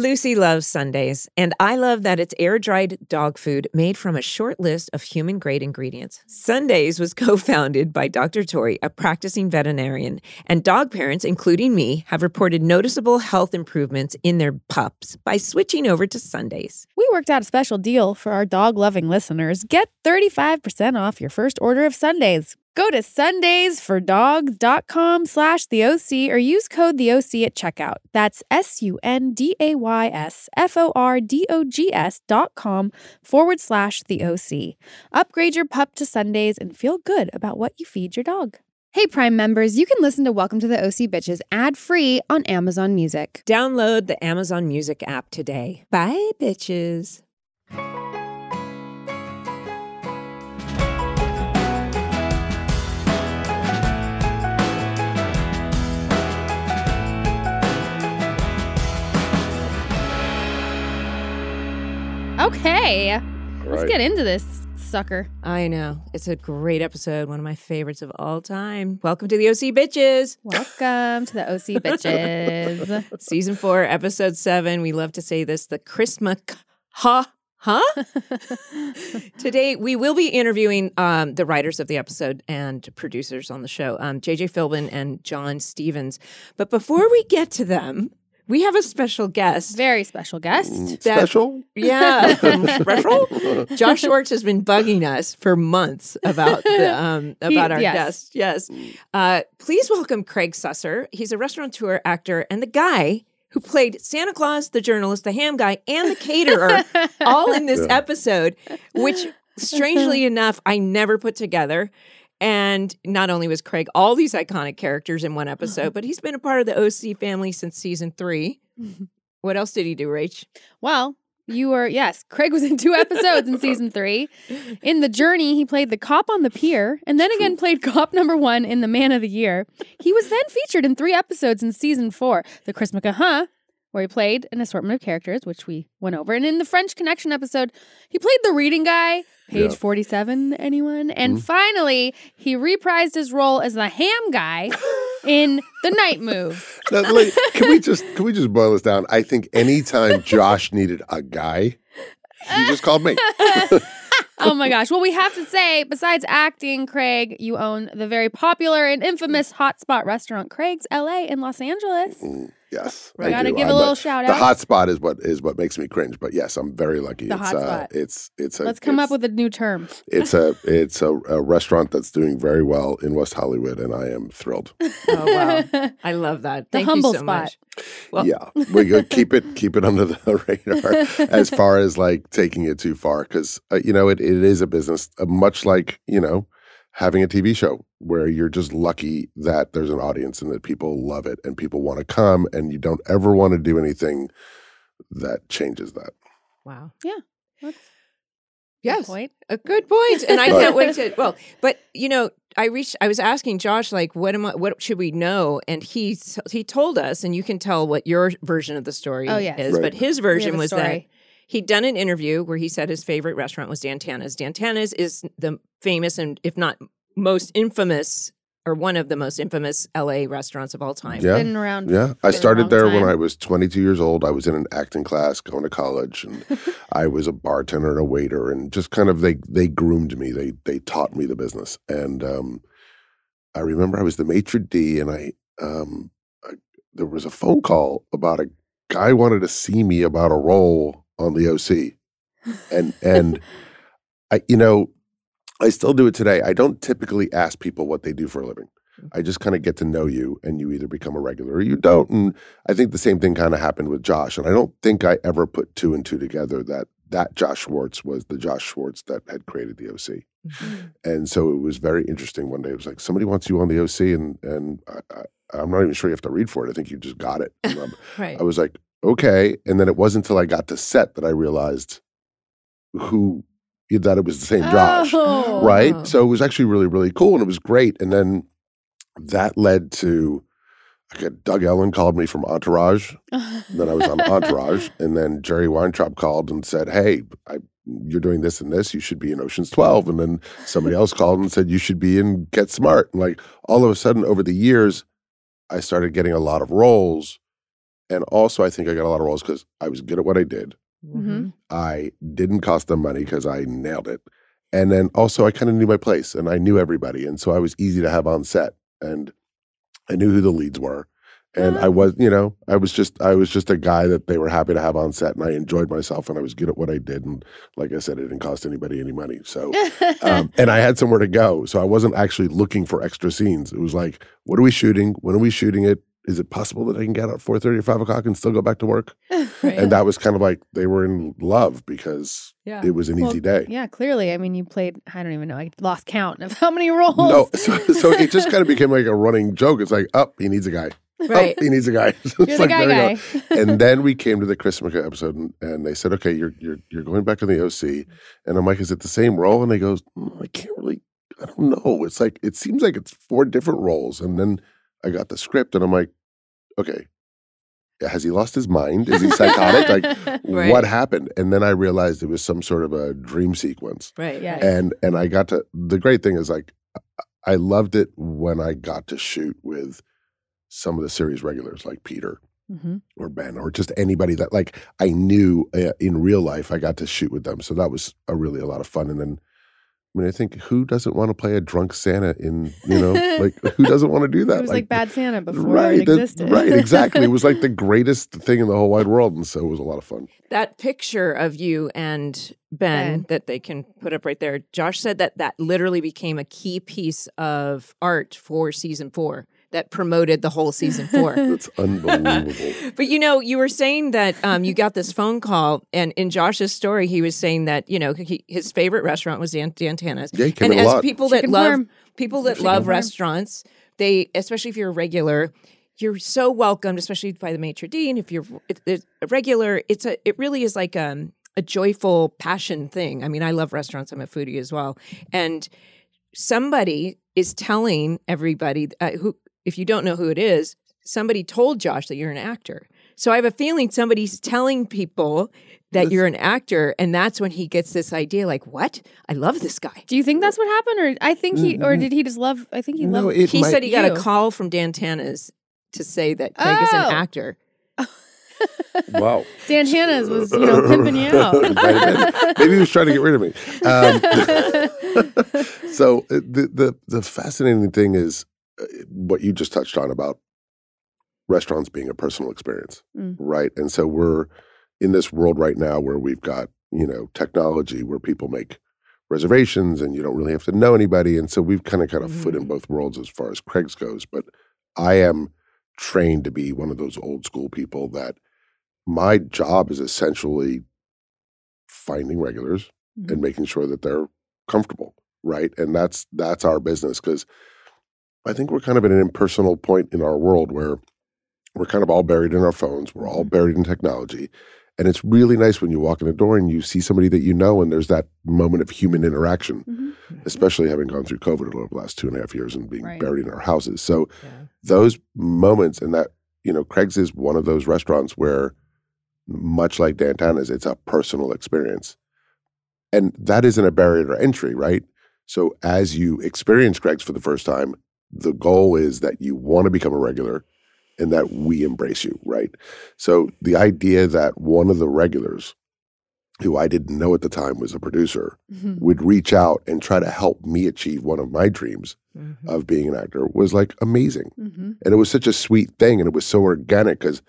Lucy loves Sundays, and I love that it's air dried dog food made from a short list of human grade ingredients. Sundays was co founded by Dr. Tori, a practicing veterinarian, and dog parents, including me, have reported noticeable health improvements in their pups by switching over to Sundays. We worked out a special deal for our dog loving listeners. Get 35% off your first order of Sundays. Go to sundaysfordogs.com slash the OC or use code the OC at checkout. That's S-U-N-D-A-Y-S-F-O-R-D-O-G-S dot com forward slash the OC. Upgrade your pup to Sundays and feel good about what you feed your dog. Hey, Prime members, you can listen to Welcome to the OC Bitches ad free on Amazon Music. Download the Amazon Music app today. Bye, bitches. Okay, let's get into this sucker. I know. It's a great episode, one of my favorites of all time. Welcome to the OC Bitches. Welcome to the OC Bitches. Season four, episode seven. We love to say this the Christmas. ha Huh? Today, we will be interviewing um, the writers of the episode and producers on the show, um, JJ Philbin and John Stephens. But before we get to them, we have a special guest. Very special guest. Mm, That- Special? Yeah, special. Josh Schwartz has been bugging us for months about the um, He- about our yes. guest. Yes, uh, please welcome Craig Susser. He's a restaurateur, actor, and the guy who played Santa Claus, the journalist, the ham guy, and the caterer, all in this Yeah. episode. Which, strangely enough, I never put together. And not only was Craig all these iconic characters in one episode, but he's been a part of the OC family since season three. What else did he do, Rach? Well, you were, yes, Craig was in two episodes in season three. In The Journey, he played the cop on the pier and then again played cop number one in The Man of the Year. He was then featured in three episodes in season four The Christmas Huh, where he played an assortment of characters, which we went over. And in the French Connection episode, he played the reading guy. Page Yeah. 47, anyone? And Mm-hmm. finally, he reprised his role as the ham guy in The Night Move. Now, like, can we just can we just boil this down? I think anytime Josh needed a guy, he just called me. oh my gosh. Well, we have to say, besides acting, Craig, you own the very popular and infamous hotspot restaurant, Craig's LA in Los Angeles. Mm, yes, Right. I Gotta do. give I'm a little shout out. The out. hot spot is what is what makes me cringe. But yes, I'm very lucky. The it's, hot uh, spot. it's it's a Let's come up with a new term. it's a it's a, a restaurant that's doing very well in West Hollywood, and I am thrilled. Oh wow, I love that. The Thank humble you so spot. much. Well- yeah, we go keep it keep it under the radar as far as like taking it too far because uh, you know it, it is a business uh, much like you know having a TV show where you're just lucky that there's an audience and that people love it and people want to come and you don't ever want to do anything that changes that. Wow. Yeah. That's Yes. Point. A good point. And I can't wait to well, but you know, I reached I was asking Josh like what am I what should we know? And he he told us and you can tell what your version of the story Oh, yes. is, Right. but his version a was that story. He'd done an interview where he said his favorite restaurant was Dan Tana's. Dantana's is the famous and if not most infamous or one of the most infamous LA restaurants of all time. Yeah. Been around. Yeah, I started long there when. I was 22 years old. I was in an acting class going to college, and I was a bartender and a waiter, and just kind of they they groomed me. They they taught me the business, and um, I remember I was the maitre d, and I um, I, there was a phone call about a guy wanted to see me about a role on the OC, and and I you know I still do it today. I don't typically ask people what they do for a living. I just kind of get to know you, and you either become a regular or you don't. And I think the same thing kind of happened with Josh. And I don't think I ever put two and two together that that Josh Schwartz was the Josh Schwartz that had created the OC. Mm-hmm. And so it was very interesting. One day it was like somebody wants you on the OC, and and I, I, I'm not even sure you have to read for it. I think you just got it. Right. I was like, okay. And then it wasn't until I got to set that I realized who that it was the same Josh Oh. right? So it was actually really, really cool and it was great. And then that led to I got Doug Ellin called me from Entourage. Then I was on Entourage, and then Jerry Weintraub called and said, "Hey, I, you're doing this and this. You should be in Ocean's 12." And then somebody else called and said, "You should be in Get Smart." And like all of a sudden, over the years, I started getting a lot of roles, and also I think I got a lot of roles because I was good at what I did. Mhm. I didn't cost them money because I nailed it. And then also I kind of knew my place and I knew everybody. And so I was easy to have on set. And I knew who the leads were. And I was, you know, I was just I was just a guy that they were happy to have on set and I enjoyed myself and I was good at what I did. And like I said, it didn't cost anybody any money. So um, and I had somewhere to go. So I wasn't actually looking for extra scenes. It was like, what are we shooting? When are we shooting it? Is it possible that I can get out at 4 or 5 o'clock and still go back to work? Right. And that was kind of like they were in love because yeah. it was an Well, easy day. yeah, clearly. I mean, you played. I don't even know. I lost count of how many roles. No, so, so it just kind of became like a running joke. It's like, up, he needs a guy. right. Up, he needs a guy. It's You're the like, guy guy. and then we came to the Chrismukkah episode, and, and they said, "Okay, you're you're you're going back to the OC." And I'm like, "Is it the same role?" And they goes, "Mm, "I can't really, I don't know. It's like it seems like it's four different roles." And then I got the script, and I'm like, "Okay, has he lost his mind? Is he psychotic? like, Right. what happened?" And then I realized it was some sort of a dream sequence Right. Yeah. and and I got to the great thing is like I loved it when I got to shoot with some of the series regulars like Peter hmm or Ben or just anybody that like I knew uh, in real life I got to shoot with them so that was a really a lot of fun and then I mean I think who doesn't want to play a drunk Santa in you know like who doesn't want to do that It was like, Bad Santa before right it that- right exactly it was like the greatest thing in the whole wide world and so it was a lot of fun That picture of you and ben, Ben. that they can put up right there. Josh said that that literally became a key piece of art for season four that promoted the whole season four. it's unbelievable But you know, you were saying that um, you got this phone call, and in Josh's story, he was saying that you know he, his favorite restaurant was Dan, Dantana's. yeah he came and in a as lot people that confirmed. love people that She love confirmed. restaurants, they especially if you're a regular, you're so welcomed, especially by the maitre d'. And if you're a regular, it's a it really is like um, a joyful passion thing. I mean, I love restaurants. I'm a foodie as well, and somebody is telling everybody uh, who if you don't know who it is, somebody told Josh that you're an actor. So I have a feeling somebody's telling people that you're an actor, and that's when he gets this idea like, what? I love this guy. Do you think that's what happened, or I think he, or Mm, did he just love? I think he no loved. He said he got You. a call from Dan Tana's to say that Craig is an Oh. actor. wow Dan Tana's was you know pimping you out. Might have been. Maybe he was trying to get rid of me. Um, so uh, the, the the fascinating thing is what you just touched on about restaurants being a personal experience, Mm. right? And so we're in this world right now where we've got you know technology where people make reservations and you don't really have to know anybody, and so we've kind of got a foot in Mhm. both worlds as far as Craig's goes. But I am trained to be one of those old school people that my job is essentially finding regulars Mhm. and making sure that they're comfortable right and that's that's our business because i think we're kind of at an impersonal point in our world where we're kind of all buried in our phones we're all buried in technology and it's really nice when you walk in a door and you see somebody that you know and there's that moment of human interaction Mhm. especially having gone through covid over the last two and a half years and being Right. buried in our houses so Yeah. those moments and that you know craig's is one of those restaurants where much like dan tana's it's a personal experience and that isn't a barrier to entry right so as you experience craig's for the first time the goal is that you want to become a regular and that we embrace you right so the idea that one of the regulars who i didn't know at the time was a producer Mhm. would reach out and try to help me achieve one of my dreams Mhm. of being an actor was like amazing Mhm. and it was such a sweet thing and it was so organic because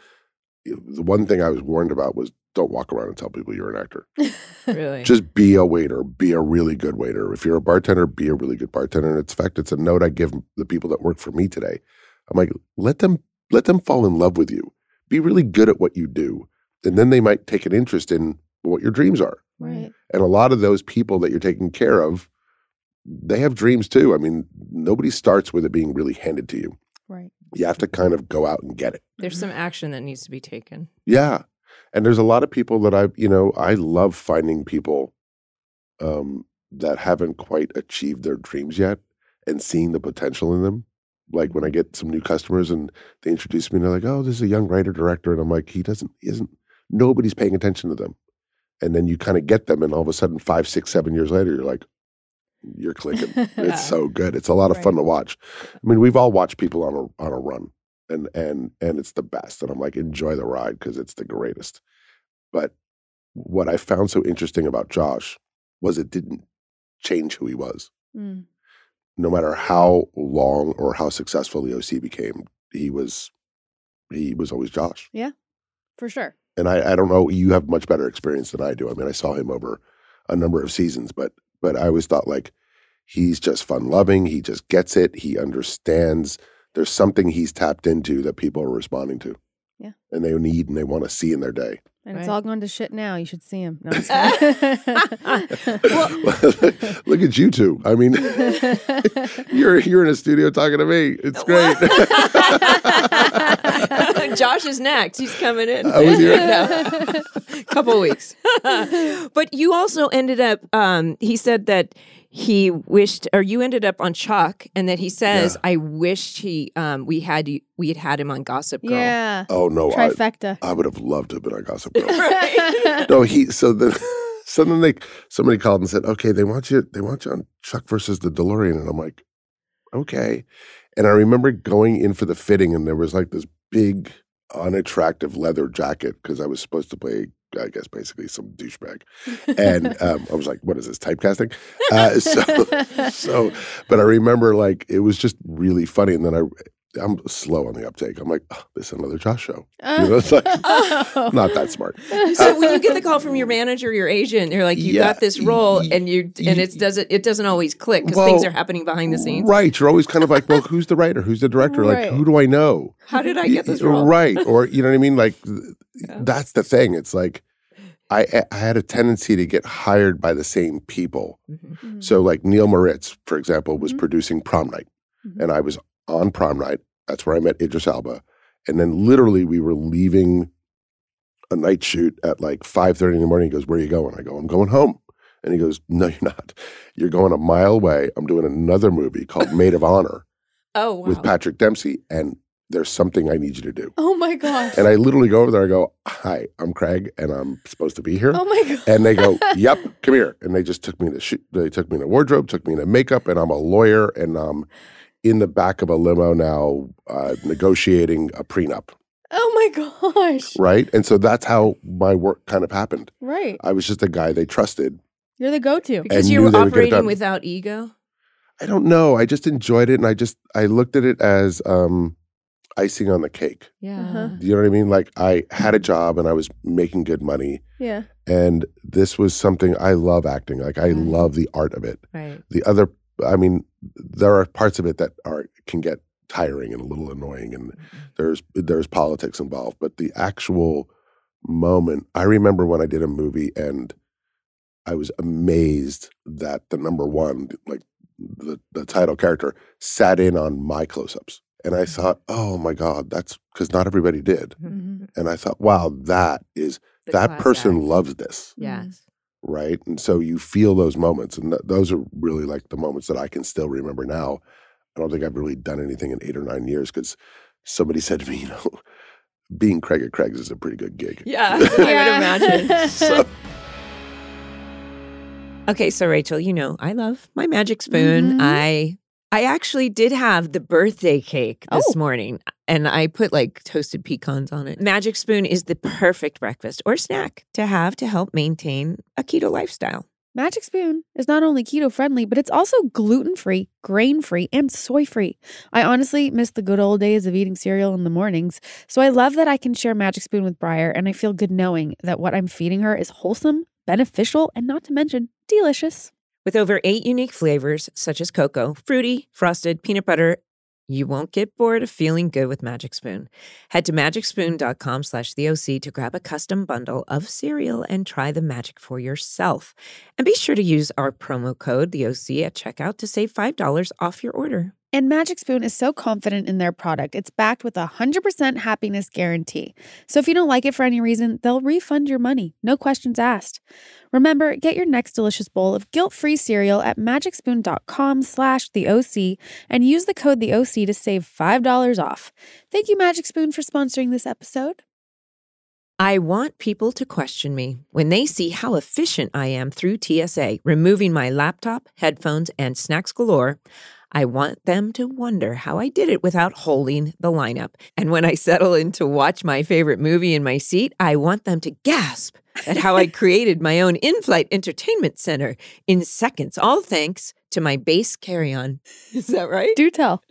the one thing i was warned about was don't walk around and tell people you're an actor Really? just be a waiter be a really good waiter if you're a bartender be a really good bartender and it's fact it's a note i give the people that work for me today i'm like let them let them fall in love with you be really good at what you do and then they might take an interest in what your dreams are Right. and a lot of those people that you're taking care of they have dreams too i mean nobody starts with it being really handed to you Right. you have to kind of go out and get it There's some action that needs to be taken. yeah. And there's a lot of people that I, you know, I love finding people um, that haven't quite achieved their dreams yet and seeing the potential in them. Like when I get some new customers and they introduce me and they're like, oh, this is a young writer director. And I'm like, he doesn't, he isn't, nobody's paying attention to them. And then you kind of get them. And all of a sudden, five, six, seven years later, you're like, you're clicking. It's so good. It's a lot of fun to watch. I mean, we've all watched people on a on a run, and and and it's the best. And I'm like, enjoy the ride because it's the greatest. But what I found so interesting about Josh was it didn't change who he was. Mm. No matter how long or how successful the OC became, he was he was always Josh. Yeah, for sure. And I, I don't know, you have much better experience than I do. I mean, I saw him over a number of seasons, but but I always thought like he's just fun loving. He just gets it. He understands. There's something he's tapped into that people are responding to. Yeah. And they need and they want to see in their day. And it's all gone to shit now. You should see him. No, I'm just kidding. Look at you two. I mean, you're you're in a studio talking to me. It's great. Josh is next. He's coming in. I was here. No. Couple weeks. but you also ended up. Um, he said that he wished, or you ended up on Chuck, and that he says, "I wished he, um, we had we had had him on Gossip Girl." yeah. oh no, I, Trifecta. I would have loved to have been on Gossip Girl. No, he. So then, so then they somebody called and said, "Okay, they want you. They want you on Chuck versus the DeLorean." And I'm like, "Okay." And I remember going in for the fitting, and there was like this big, unattractive leather jacket because I was supposed to play, I guess, basically some douchebag. And um, I was like, "What is this typecasting?" Uh, so, so, but I remember like it was just really funny, and then I. I'm slow on the uptake. I'm like, oh, this is another Josh show. You know, it's like Oh. not that smart. so when you get the call from your manager, your agent, you're like, "You Yeah. got this role," Y- and you and it doesn't it doesn't always click because Well, things are happening behind the scenes. Right. You're always kind of like, well, who's the writer? Who's the director? Right. Like, who do I know? How did I Y- get this role? Right. Or, you know what I mean? Like, Yeah. that's the thing. It's like, I, I had a tendency to get hired by the same people. Mhm. Mm. So, like, Neil Moritz, for example, was Mhm. producing Prom Night. Mhm. And I was on Prom Night. That's where I met Idris Elba. And then literally we were leaving a night shoot at like 5.30 in the morning. He goes, where are you going? I go, I'm going home. And he goes, no, you're not. You're going a mile away. I'm doing another movie called Made of Honor Oh wow. with Patrick Dempsey, and there's something I need you to do. Oh my gosh. And I literally go over there. I go, "Hi, I'm Craig, and I'm supposed to be here." oh my god. And they go, "Yep, come here." And they just took me to shoot. They took me to wardrobe, took me to makeup, and I'm a lawyer, and I'm in the back of a limo now, uh, negotiating a prenup. Oh my gosh. Right, and so that's how my work kind of happened. Right. I was just a guy they trusted. You're the go-to. because you were they would get it operating without ego. I don't know. I just enjoyed it, and I just I looked at it as um, icing on the cake. Yeah. Uh-huh. You know what I mean? Like I had a job and I was making good money. Yeah. And this was something I love acting. Like I Right. love the art of it. Right. The other, I mean, there are parts of it that are can get tiring and a little annoying, and there's there's politics involved. But the actual moment, I remember when I did a movie and I was amazed that the number one, like the the title character, sat in on my close-ups, and I thought, oh my god, that's because not everybody did. Mhm. And I thought, wow, that is The that person act. loves this, Yes. Right? And so you feel those moments, and th- those are really like the moments that I can still remember now. I don't think I've really done anything in eight or nine years because somebody said to me, you know, being Craig at Craig's is a pretty good gig. Yeah. I would imagine. So, Okay, so Rachel, you know I love my magic spoon. Mhm. I I actually did have the birthday cake this Oh. morning, and I put like toasted pecans on it. Magic spoon is the perfect breakfast or snack to have to help maintain a keto lifestyle. Magic Spoon is not only keto friendly, but it's also gluten free, grain free, and soy free. I honestly miss the good old days of eating cereal in the mornings, so I love that I can share Magic Spoon with Briar, and I feel good knowing that what I'm feeding her is wholesome, beneficial, and not to mention delicious. With over eight unique flavors, such as cocoa, fruity, frosted, peanut butter, you won't get bored of feeling good with Magic Spoon. Head to magicspoon.com slash the OC to grab a custom bundle of cereal and try the magic for yourself. And be sure to use our promo code, the OC, at checkout to save $5 off your order. And Magic Spoon is so confident in their product, it's backed with a 100% happiness guarantee. So if you don't like it for any reason, they'll refund your money, no questions asked. Remember, get your next delicious bowl of guilt-free cereal at magicspoon.com slash the OC and use the code the OC to save $5 off. Thank you, Magic Spoon, for sponsoring this episode. I want people to question me when they see how efficient I am through TSA, removing my laptop, headphones, and snacks galore. I want them to wonder how I did it without holding the lineup. And when I settle in to watch my favorite movie in my seat, I want them to gasp at how I created my own in flight entertainment center in seconds, all thanks to my Béis carry on. Is that right? Do tell.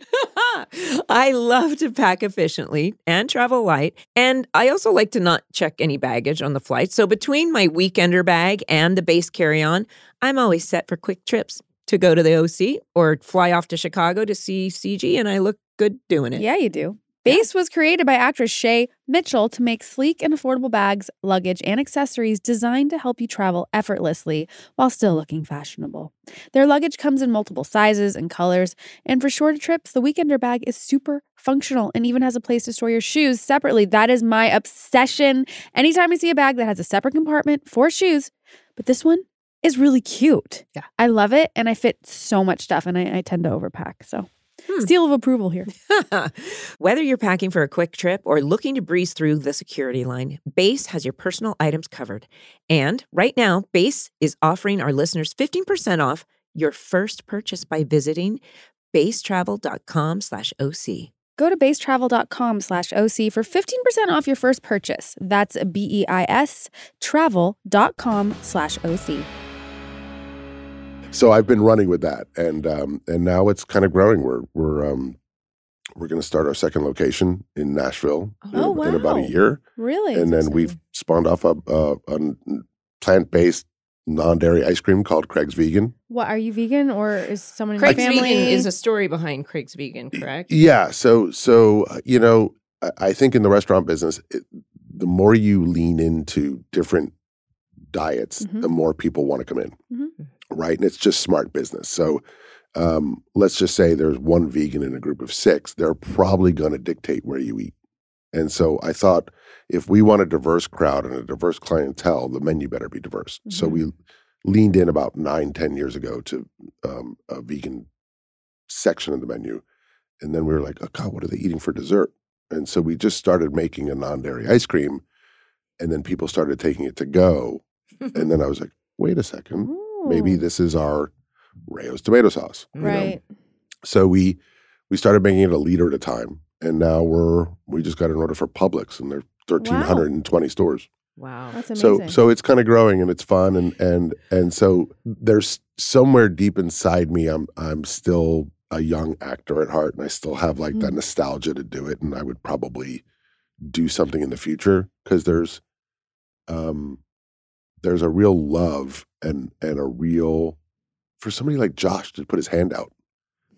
I love to pack efficiently and travel light. And I also like to not check any baggage on the flight. So between my weekender bag and the Béis carry on, I'm always set for quick trips to go to the OC or fly off to Chicago to see CG. And I look good doing it. Yeah, you do. Béis was created by actress Shay Mitchell to make sleek and affordable bags, luggage, and accessories designed to help you travel effortlessly while still looking fashionable. Their luggage comes in multiple sizes and colors, and for shorter trips, the Weekender bag is super functional and even has a place to store your shoes separately. That is my obsession. Anytime I see a bag that has a separate compartment for shoes, but this one is really cute. Yeah. I love it, and I fit so much stuff, and I, I tend to overpack. So, Hmm. seal of approval here. Whether you're packing for a quick trip or looking to breeze through the security line, Béis has your personal items covered. And right now, Béis is offering our listeners 15% off your first purchase by visiting beistravel.com slash OC. Go to beistravel.com slash OC for 15% off your first purchase. That's B E I S travel.com slash OC. So I've been running with that, and um, and now it's kind of growing. We're we're um, we're going to start our second location in Nashville in, Oh, in about a year, Really? and then we've spawned off a, a, a plant based non dairy ice cream called Craig's Vegan. What, are you vegan or is someone in Craig's your family? Vegan is a story behind Craig's Vegan, correct? Yeah. So so uh, you know, I, I think in the restaurant business, it, the more you lean into different diets, Mhm. the more people want to come in, Mhm. Right? And it's just smart business. So. Um, let's just say there's one vegan in a group of six, they're probably going to dictate where you eat. And so I thought if we want a diverse crowd and a diverse clientele, the menu better be diverse. So Mhm. we leaned in about nine, ten years ago to um, a vegan section of the menu. And then we were like, oh God, what are they eating for dessert? And so we just started making a non dairy ice cream. And then people started taking it to go. And then I was like, wait a second, maybe this is our Rao's tomato sauce. you know? Right. So we we started making it a liter at a time. And now we're we just got an order for Publix and they're thirteen hundred and twenty stores. Wow. That's amazing. so so it's kind of growing and it's fun and and and so there's somewhere deep inside me I'm I'm still a young actor at heart and I still have like that Mm. nostalgia to do it and I would probably do something in the future because there's um there's a real love and and a real for somebody like Josh to put his hand out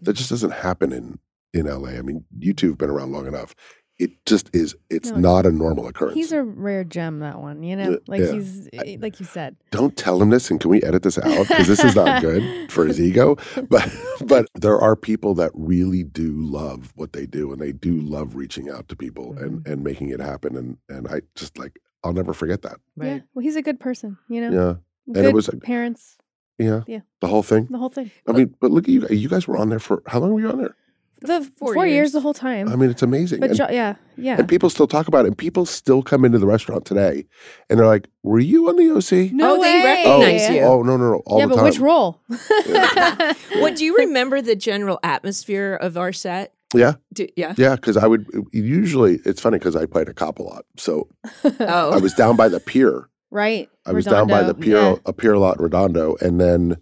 that just doesn't happen in in LA. I mean, you two have been around long enough. It just is. It's No, not a normal occurrence. He's a rare gem, that one, you know? Like yeah. he's, eh, like you said. don't tell him this and can we edit this out because this is not good for his ego but but there are people that really do love what they do and they do love reaching out to people and and making it happen and and i just like i'll never forget that Yeah. Well, he's a good person, you know? yeah Good it was a- parents, yeah Yeah. the whole thing the whole thing. i mean but look at you you guys were on there for how long were you on there The Four four, years. years. the whole time. i mean it's amazing but and, jo- yeah, yeah. and people still talk about it and people still come into the restaurant today and they're like were you on the oc no Oh, they way. recognize oh, you. oh no no no all yeah, the but time which role? What do you remember the general atmosphere of our set? yeah Do, yeah. Yeah, because I would usually. It's funny because I played a cop a lot, so Oh. I was down by the pier. Right. I was down by the pier, yeah. a pier lot, Redondo, and then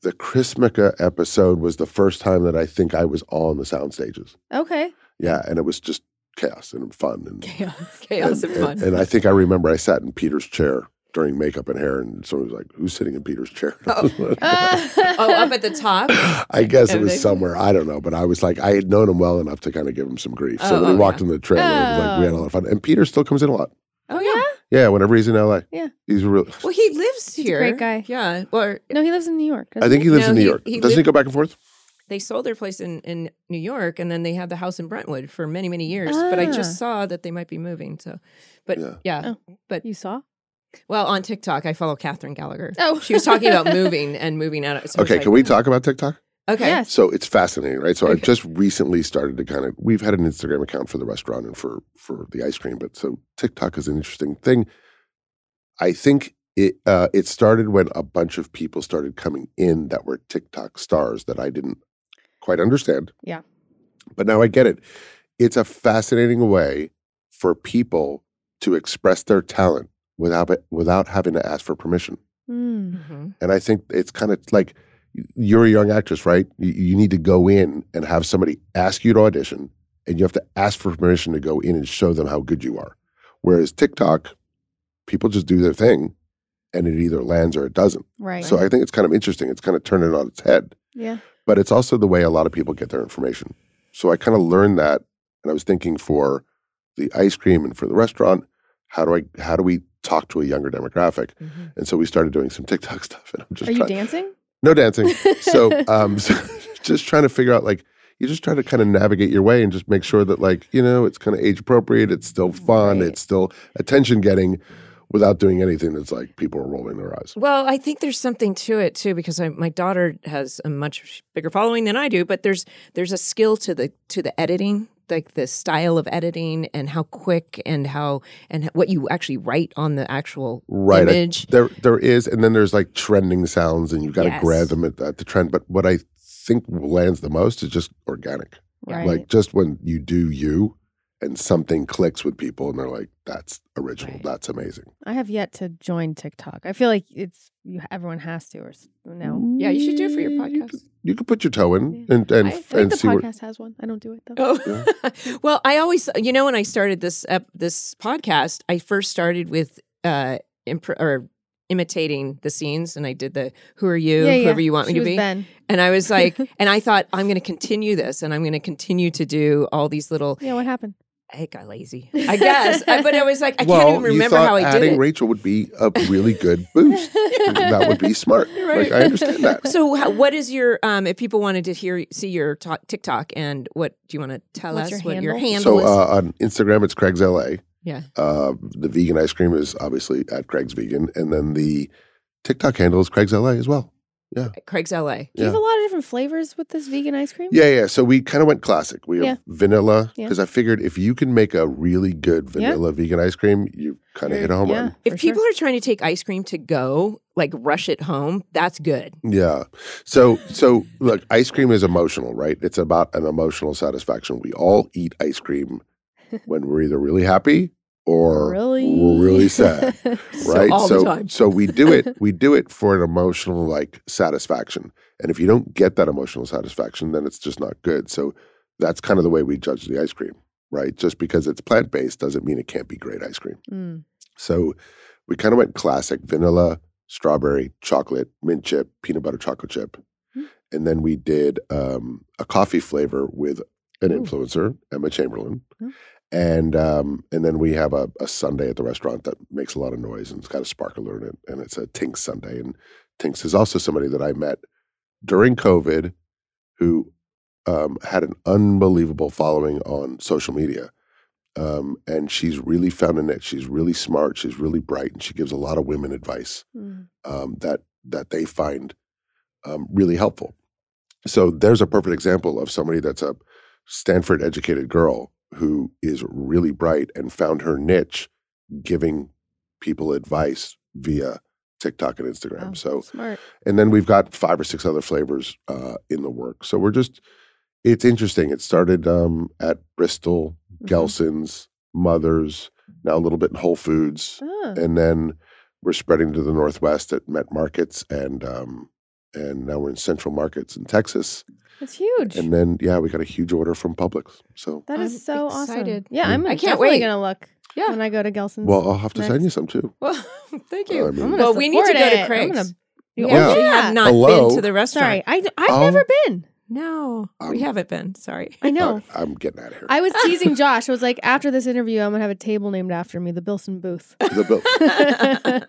the Chris Chrismukkah episode was the first time that I think I was on the sound stages. Okay. Yeah, and it was just chaos and fun and chaos, chaos and, and, fun. and I think I remember I sat in Peter's chair during makeup and hair, and someone was like, "Who's sitting in Peter's chair?" oh, oh up at the top. I guess it was somewhere. I don't know, but I was like, I had known him well enough to kind of give him some grief. So Oh, he oh, walked yeah. in the trailer, was like we had a lot of fun. And Peter still comes in a lot. Oh yeah. Yeah, whenever he's in LA. Yeah. He's real. Well, he lives a here. great guy. Yeah. Or No, he lives in New York. I think he lives No, in New he- York. he Doesn't he lived- go back and forth? they sold their place in, in New York and then they had the house in Brentwood for many, many years. But I Ah. just saw that they might be moving. So, but Yeah. yeah. You saw? Well, on TikTok, I follow Kathryn Gallagher. Oh. She was talking about moving and moving out. So I was Okay, like, can we talk about TikTok? Okay. Yes. So it's fascinating, right? So I Okay. just recently started to kind of. We've had an Instagram account for the restaurant and for for the ice cream, but so TikTok is an interesting thing. I think it uh, it started when a bunch of people started coming in that were TikTok stars that I didn't quite understand. Yeah. But now I get it. It's a fascinating way for people to express their talent without it, without having to ask for permission. Mm. Mhm. And I think it's kind of like you're a young actress, right? You, you need to go in and have somebody ask you to audition, and you have to ask for permission to go in and show them how good you are. Whereas TikTok, people just do their thing, and it either lands or it doesn't. Right. So I think it's kind of interesting. It's kind of turning it on its head, yeah. but it's also the way a lot of people get their information. So I kind of learned that, and I was thinking for the ice cream and for the restaurant, how do I how do we talk to a younger demographic? Mhm. And so we started doing some TikTok stuff, and I'm just Are you trying- dancing? No dancing. So, um, so just trying to figure out like you just try to kind of navigate your way and just make sure that like you know it's kind of age appropriate, it's still fun, Right. it's still attention getting, without doing anything that's like people are rolling their eyes. Well, I think there's something to it too because I, my daughter has a much bigger following than I do, but there's there's a skill to the to the editing, like the style of editing and how quick and how and what you actually write on the actual Right. I- image. there, there is, and then there's like trending sounds, and you've got to Yes. grab them at, at the trend. But what I think lands the most is just organic, Right. like just when you do you, and something clicks with people, and they're like, "That's original. Right. That's amazing." I have yet to join TikTok. I feel like it's you. Everyone has to, or no. yeah, you should do it for your You podcast. could, you could put your toe in Yeah. and and, I, I and the see what. podcast has one. I don't do it though. Oh, well, I always, you know, when I started this ep- this podcast, I first started with uh, imp- or imitating the scenes, and I did the "Who are you? yeah, yeah. Whoever you want me She to be." Ben. And I was like, and I thought I'm going to continue this, and I'm going to continue to do all these little. Yeah, what happened? I got lazy, I guess. I, but I was like, I well, can't even remember you thought how I did adding it. Rachel would be a really good boost. that would be smart. Like I understand that. so, how, what is your um? If people wanted to hear see your ta- TikTok, and what do you want to tell What's us? your what your handle? handle So is? uh, on Instagram, it's Craig's LA. yeah, Uh, the vegan ice cream is obviously at Craig's Vegan, and then the TikTok handle is Craig's LA as well. Craig's LA. Do you have a lot of different flavors with this vegan ice cream? Yeah, yeah. So we kind of went classic. We have Yeah. vanilla Yeah. because I figured if you can make a really good Yeah. vanilla vegan ice cream, you kind of hit a home yeah, run. If for sure. people are trying to take ice cream to go, like rush it home, that's good. Yeah. So so look, ice cream is emotional, right? It's about an emotional satisfaction. We all eat ice cream when we're either really happy or really, we're really sad. right? so time. so we do it we do it for an emotional like satisfaction. And if you don't get that emotional satisfaction, then it's just not good. So that's kind of the way we judge the ice cream, right? Just because it's plant based doesn't mean it can't be great ice cream. Mm. So we kind of went classic vanilla, strawberry, chocolate, mint chip, peanut butter chocolate chip. Mm. And then we did um, a coffee flavor with an Ooh. influencer, Emma Chamberlain. Oh. And um, and then we have a, a sundae at the restaurant that makes a lot of noise and it's got a sparkler in it. And it's a Tinx Sundae. And Tinx is also somebody that I met during COVID who um, had an unbelievable following on social media. Um, and she's really found a niche. She's really smart. She's really bright, and she gives a lot of women advice Mm. um, that that they find um, really helpful. So there's a perfect example of somebody that's a Stanford educated girl who is really bright and found her niche, giving people advice via TikTok and Instagram. Oh, so smart. and then we've got five or six other flavors uh, in the work. So we're just, it's interesting. It started um, at Bristol, Mhm. Gelson's, Mother's, now a little bit in Whole Foods, Ah, and then we're spreading to the Northwest at Met Markets, and um, and now we're in Central Markets in Texas, it's huge. and then yeah, we got a huge order from Publix. So that is I'm so awesome. Yeah, I'm I can't definitely wait. gonna look Yeah. when I go to Gelson's. well, I'll have to send you some too. Well, thank I you. mean- I'm gonna well, we need to go it. to I'm Craig's. gonna- We Oh, actually yeah. have not Hello? been to the restaurant. Sorry, I, I've Um, never been. No, we Um, haven't been. Sorry. I know. I, am getting out of here. I was teasing Josh. I was like, after this interview, I'm gonna have a table named after me, the Bilson booth. The bill-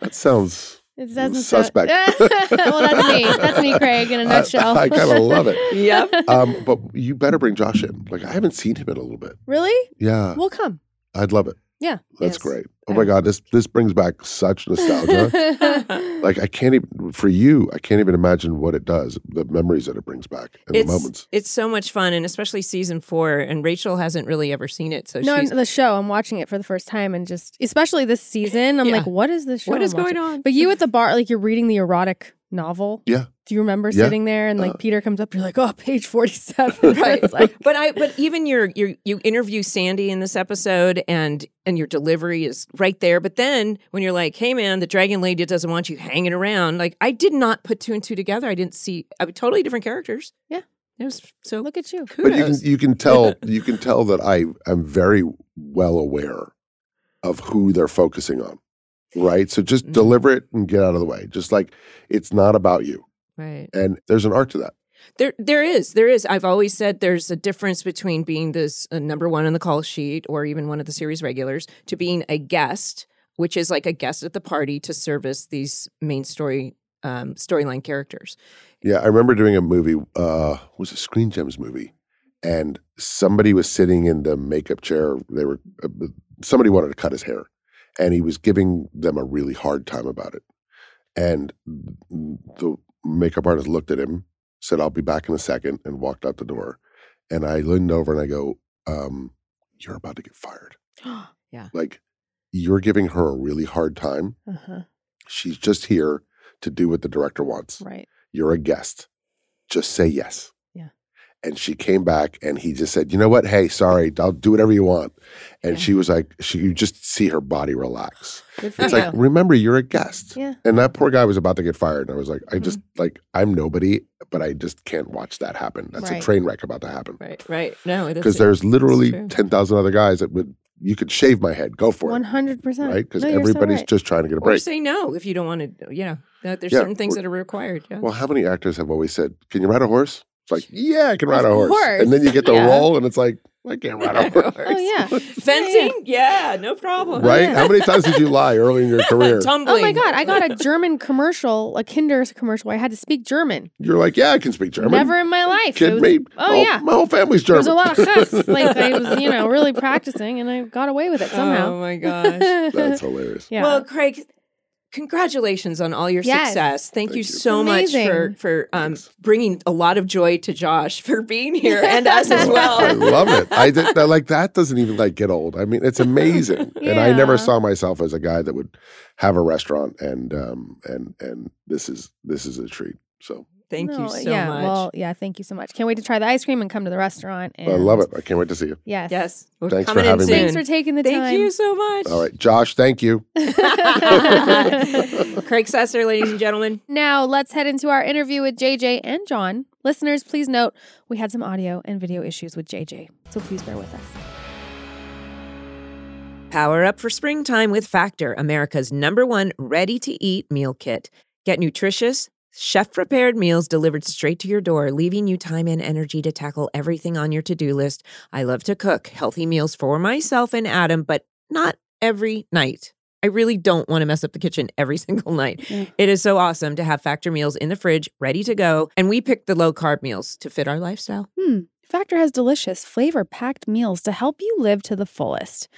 that sounds. Doesn't Suspect. Sound... well, that's me. That's me, Craig, in a nutshell. I, I kind of love it. yep. Um, but you better bring Josh in. Like I haven't seen him in a little bit. really? Yeah, We'll come. I'd love it. Yeah. That's Yes. great. Oh my god, this this brings back such nostalgia. like I can't even for you, I can't even imagine what it does. The memories that it brings back and the It's moments. it's so much fun, and especially season four. And Rachel hasn't really ever seen it, so no, she's the show. I'm watching it for the first time, and just especially this season, I'm Yeah. like, what is this show? what is I'm watching? going on? But you at the bar, like you're reading the erotic novel. Yeah. Do you remember Yeah. sitting there and like Uh, Peter comes up, you're like, oh, page 47. right It's like, but i but even your your you interview sandy in this episode and and your delivery is right there but then when you're like hey man the dragon lady doesn't want you hanging around like i did not put two and two together i didn't see I mean, totally different characters Yeah. it was so look at you. But you can you can tell you can tell that I am very well aware of who they're focusing on. Right? So just Mhm. deliver it and get out of the way. Just like it's not about you. Right And there's an art to that. There, there is, there is. I've always said there's a difference between being this uh, number one on the call sheet or even one of the series regulars to being a guest, which is like a guest at the party to service these main story um, storyline characters. Yeah, I remember doing a movie, uh, was a Screen Gems movie, and somebody was sitting in the makeup chair. They were uh, somebody wanted to cut his hair, and he was giving them a really hard time about it. And the makeup artist looked at him, said, "I'll be back in a second, and walked out the door. And I leaned over and I go, um, "You're about to get fired. Yeah. Like you're giving her a really hard time. uh-huh. She's just here to do what the director wants." Right. you're a guest. Just say yes. Yeah. And she came back and he just said, you know what? Hey, sorry, I'll do whatever you want. And Yeah. she was like, she you just see her body relax. It's you. like, remember, you're a guest. yeah. And that poor guy was about to get fired. And I was like, Mm-hmm. I just like, I'm nobody, but I just can't watch that happen. That's Right. a train wreck about to happen. Right, right. No, Because there's literally true. 10,000 other guys that would, you could shave my head, go for it. 100%. Right? Because No, you're so everybody's right. just trying to get a or break. say no if you don't want to. You know, that there's Yeah, certain things that are required. Yeah. Well, how many actors have always said, "Can you ride a horse?" It's like, "Yeah, I can ride Of a horse," course, and then you get the yeah. role, and it's like, "I can't ride a horse." Oh, yeah. Fencing? Yeah, no problem. right? yeah. How many times did you lie early in your career? Tumbling. Oh my God. I got a German commercial, a Kinder commercial where I had to speak German. You're like, "Yeah, I can speak German." Never in my life. It Kid was- me. Oh, My- yeah. my whole family's German. There's a lot of huff. like I was, you know, really practicing and I got away with it oh somehow. Oh my gosh. That's hilarious. yeah. Well, Craig, congratulations on all your Yes. success. Thank, you Thank you. so much for for um, bringing a lot of joy to Josh for being here and us as well. I well. love it. I did that, like that doesn't even like get old. I mean, it's amazing. And I never saw myself as a guy that would have a restaurant and um and and this is this is a treat. So Thank No, you so yeah, much. Well, yeah, thank you so much. Can't wait to try the ice cream and come to the restaurant. And I love it. I can't wait to see you. Yes. yes, we're Thanks for coming in having me. Thanks for taking the Thank time. Thank you so much. All right, Josh, thank you. Craig Susser, ladies and gentlemen. Now, let's head into our interview with JJ and John. Listeners, please note we had some audio and video issues with JJ, so please bear with us. Power up for springtime with Factor, America's number one ready to eat meal kit. Get nutritious, chef prepared meals delivered straight to your door, leaving you time and energy to tackle everything on your to do list. I love to cook healthy meals for myself and Adam, but not every night. I really don't want to mess up the kitchen every single night. Mm. It is so awesome to have Factor meals in the fridge ready to go, and we picked the low carb meals to fit our lifestyle. Hmm. Factor has delicious, flavor packed meals to help you live to the fullest.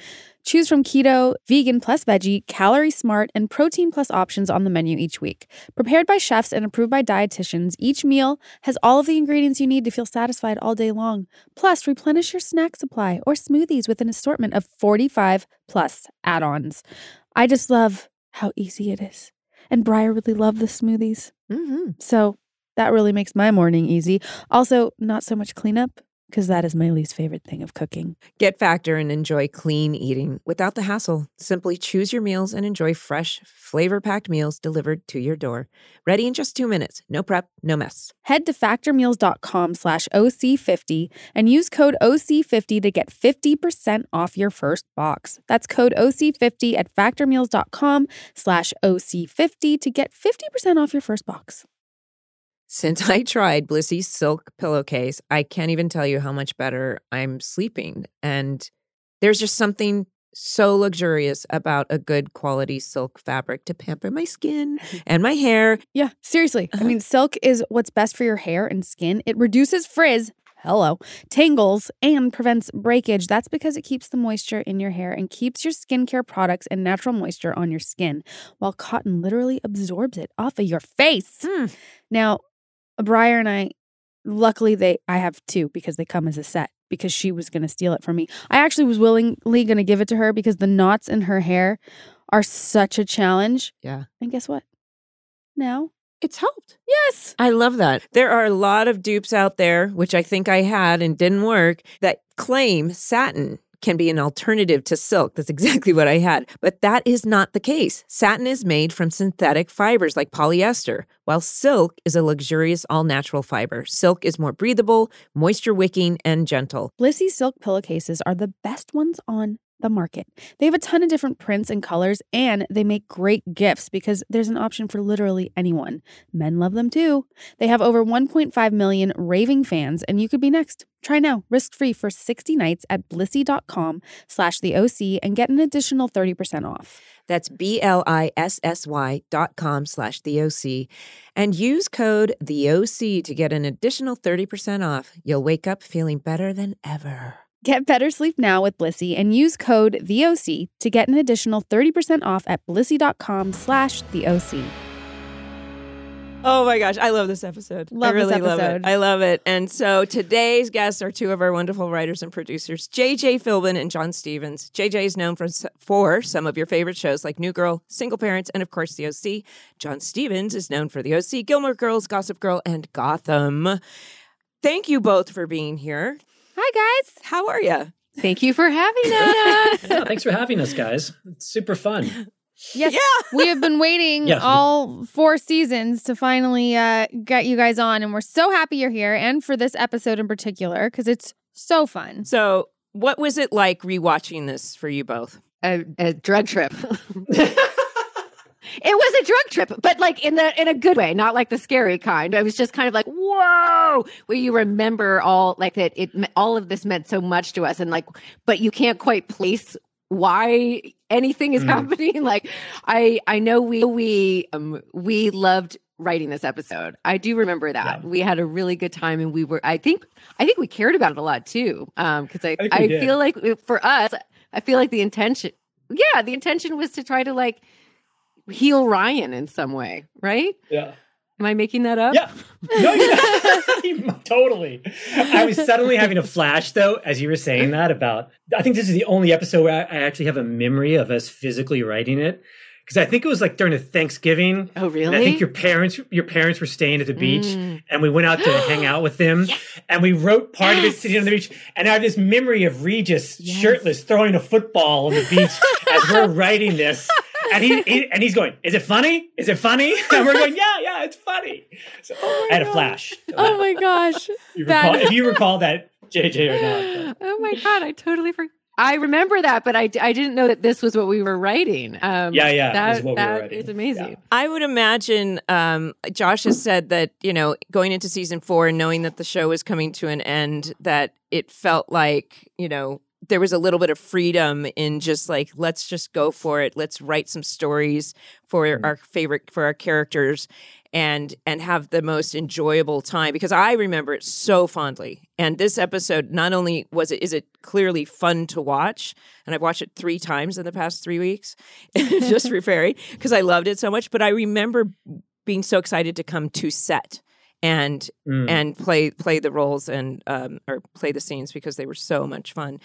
Choose from keto, vegan plus veggie, calorie smart, and protein plus options on the menu each week. Prepared by chefs and approved by dietitians, each meal has all of the ingredients you need to feel satisfied all day long. Plus, replenish your snack supply or smoothies with an assortment of 45 plus add ons. I just love how easy it is. And Briar really loved the smoothies. Mm-hmm. So that really makes my morning easy. Also, not so much cleanup because that is my least favorite thing of cooking. Get Factor and enjoy clean eating without the hassle. Simply choose your meals and enjoy fresh, flavor packed meals delivered to your door. Ready in just two minutes. No prep, no mess. Head to factormeals.com slash OC50 and use code OC50 to get 50% off your first box. That's code OC50 at factormeals.com slash OC50 to get 50% off your first box. Since I tried Blissy's silk pillowcase, I can't even tell you how much better I'm sleeping. And there's just something so luxurious about a good quality silk fabric to pamper my skin and my hair. Yeah, seriously. I Uh-huh. mean, silk is what's best for your hair and skin. It reduces frizz, hello, tangles, and prevents breakage. That's because it keeps the moisture in your hair and keeps your skincare products and natural moisture on your skin, while cotton literally absorbs it off of your face. Hmm. Now, Briar and I, luckily they I have two because they come as a set because she was going to steal it from me. I actually was willingly going to give it to her because the knots in her hair are such a challenge. Yeah. And guess what? Now it's helped. Yes. I love that. There are a lot of dupes out there, which I think I had and didn't work, that claim satin can be an alternative to silk. That's exactly what I had. But that is not the case. Satin is made from synthetic fibers like polyester, while silk is a luxurious all natural fiber. Silk is more breathable, moisture wicking, and gentle. Blissy silk pillowcases are the best ones on the market. They have a ton of different prints and colors, and they make great gifts because there's an option for literally anyone. Men love them too. They have over 1.5 million raving fans, and you could be next. Try now, risk-free for 60 nights at blissy.com slash the OC and get an additional 30% off. That's B-L-I-S-S-Y dot com slash the OC. And use code the OC to get an additional 30% off. You'll wake up feeling better than ever. Get better sleep now with Blissy and use code VOC to get an additional 30% off at blissy.com slash the OC. Oh my gosh, I love this episode. Love I this really love it. episode. I love it. And so today's guests are two of our wonderful writers and producers, JJ Philbin and John Stephens. JJ is known for, for some of your favorite shows like New Girl, Single Parents, and of course The OC. John Stephens is known for The OC, Gilmore Girls, Gossip Girl, and Gotham. Thank you both for being here. Hi, guys. How are you? Thank you for having us. Yeah, thanks for having us, guys. It's super fun. Yes, Yeah. we have been waiting Yes. all four seasons to finally uh, get you guys on, and we're so happy you're here, and for this episode in particular because it's so fun. So, what was it like rewatching this for you both? a, a drug trip. it was a drug trip, but like in the in a good way, not like the scary kind. I was just kind of like, whoa, where you remember all like that. It all of this meant so much to us, and like, but you can't quite place why anything is Mm. happening. Like, I I know we we um we loved writing this episode. I do remember that Yeah. we had a really good time, and we were. I think I think we cared about it a lot too, um, because I think I, feel like uh, for us, I feel like the intention, yeah, the intention was to try to like heal Ryan in some way, right? Yeah. Am I making that up? Yeah. No, you're totally. I was suddenly having a flash, though, as you were saying that about. I think this is the only episode where I actually have a memory of us physically writing it. Because I think it was like during a Thanksgiving. Oh, really? I think your parents, your parents were staying at the beach, Mm. and we went out to hang out with them, and we wrote part of it sitting on the beach. And I have this memory of Regis Yes. shirtless throwing a football on the beach as we're writing this. And he, he and he's going, "Is it funny? Is it funny?" And we're going, "Yeah, yeah, it's funny." So I had a flash. Oh my gosh. You that- recall, if you recall that, JJ or not? oh my god, I totally forgot. I remember that, but I, I didn't know that this was what we were writing. Um, Yeah, yeah, that, this is what we were writing. is amazing. Yeah. I would imagine um, Josh has said that, you know, going into season four and knowing that the show was coming to an end, that it felt like, you know, there was a little bit of freedom in just like, let's just go for it. Let's write some stories for Mm. our favorite, for our characters and and have the most enjoyable time because I remember it so fondly. And this episode not only was it is it clearly fun to watch, and I've watched it three times in the past three weeks, just preparing because I loved it so much. But I remember being so excited to come to set and Mm. and play play the roles and um, or play the scenes because they were so much fun.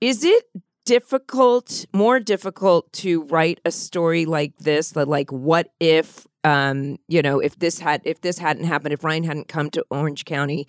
Is it difficult, more difficult to write a story like this? That like, what if, um, you know, if this had if this hadn't happened, if Ryan hadn't come to Orange County,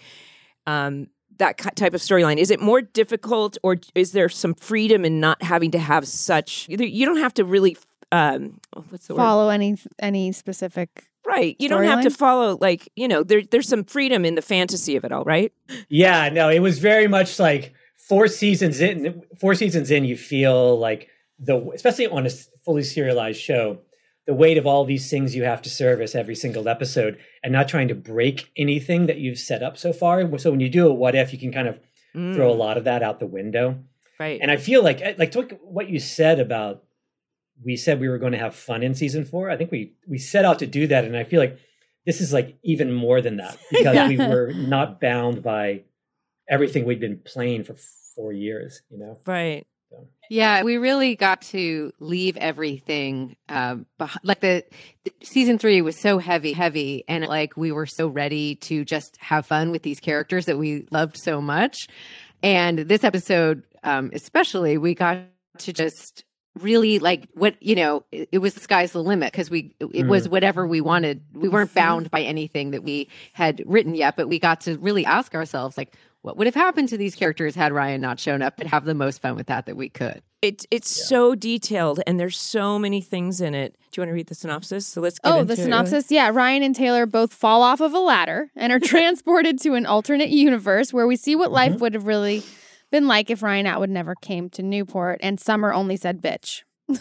um, that type of storyline is it more difficult, or is there some freedom in not having to have such? You don't have to really. Um, what's the word? Follow any any specific. Right. You don't have to follow like, you know, there there's some freedom in the fantasy of it all, right? Yeah, no, it was very much like four seasons in. Four seasons in, you feel like the, especially on a fully serialized show, the weight of all these things you have to service every single episode, and not trying to break anything that you've set up so far. So when you do a what if, you can kind of throw a Mm, lot of that out the window. right. And I feel like eh, like to what you said about we said we were going to have fun in season four. I think we we set out to do that, and I feel like this is like even more than that because Yeah. we were not bound by everything we'd been playing for four years. You know, right. Yeah, we really got to leave everything um, behind. Like the, the season three was so heavy, heavy, and like we were so ready to just have fun with these characters that we loved so much. And this episode, um, especially, we got to just really like what you know it, it was the sky's the limit because we it was mm. whatever we wanted we weren't bound by anything that we had written yet but we got to really ask ourselves like what would have happened to these characters had ryan not shown up and have the most fun with that that we could It's it's so detailed and there's so many things in it. Do you want to read the synopsis? So let's get Oh, into the it. synopsis. Yeah, Ryan and Taylor both fall off of a ladder and are transported to an alternate universe where we see what life mm-hmm. would have really been like if Ryan Atwood never came to Newport and Summer only said bitch. None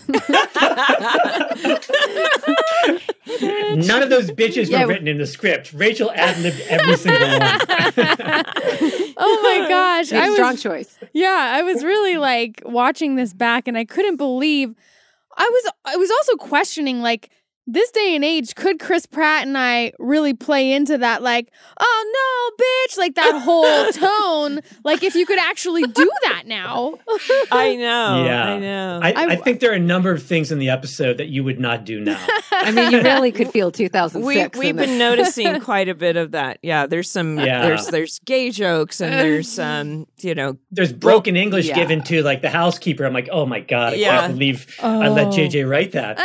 of those bitches Yeah, were written in the script. Rachel ad libbed every single one. Oh my gosh. Made a I strong choice Yeah, I was really like watching this back and I couldn't believe I was I was also questioning like this day and age could Chris Pratt and I really play into that like oh no bitch like that whole tone like if you could actually do that now. I know. yeah, I know. I, I- I think there are a number of things in the episode that you would not do now. i mean you really could feel 2006 we we've in been this. noticing quite a bit of that. Yeah, there's some Yeah. there's there's gay jokes and there's um you know There's broken English yeah. given to like the housekeeper. I'm like, oh my god, I Yeah. can't believe I let Oh. JJ write that.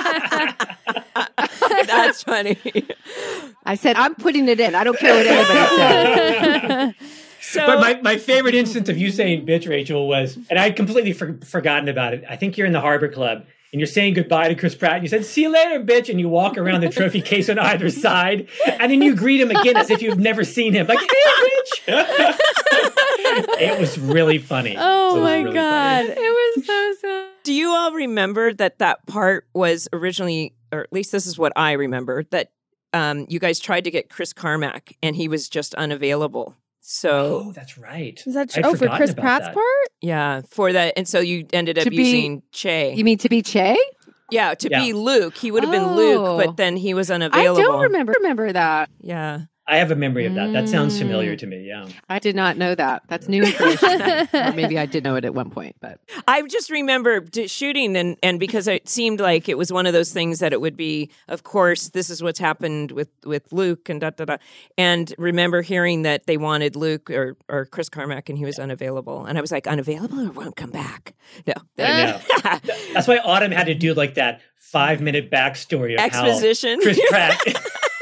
that's funny. i said i'm putting it in i don't care what anybody says So But my, my favorite instance of you saying bitch, Rachel, was, and I'd completely for, forgotten about it. I think you're in the Harbor Club and you're saying goodbye to Chris Pratt and you said, see you later, bitch. And you walk around the trophy case on either side and then you greet him again as if you've never seen him. Like, hey, bitch. it was really funny. Oh my really god. funny. it was so so do you all remember that that part was originally or at least this is what I remember that um you guys tried to get Chris Carmack and he was just unavailable. So Oh, that's right. Is that I'd oh for Chris Pratt's that. part? yeah, for that and so you ended up To be- using Che. you mean to be che yeah, to be Luke. He would have been Luke, Oh. but then he was unavailable. i unavailable. don't remember remember that Yeah. I have a memory of that. That sounds Mm. familiar to me. Yeah. i did not know that that's new information or maybe i did know it at one point but I just remember d- shooting and and because it seemed like it was one of those things that it would be of course this is what's happened with with Luke and da da da and remember hearing that they wanted Luke or or Chris Carmack and he was unavailable and I was like unavailable or won't come back. No. I know. That's why Autumn had to do like that five minute backstory of Exposition. how Chris Pratt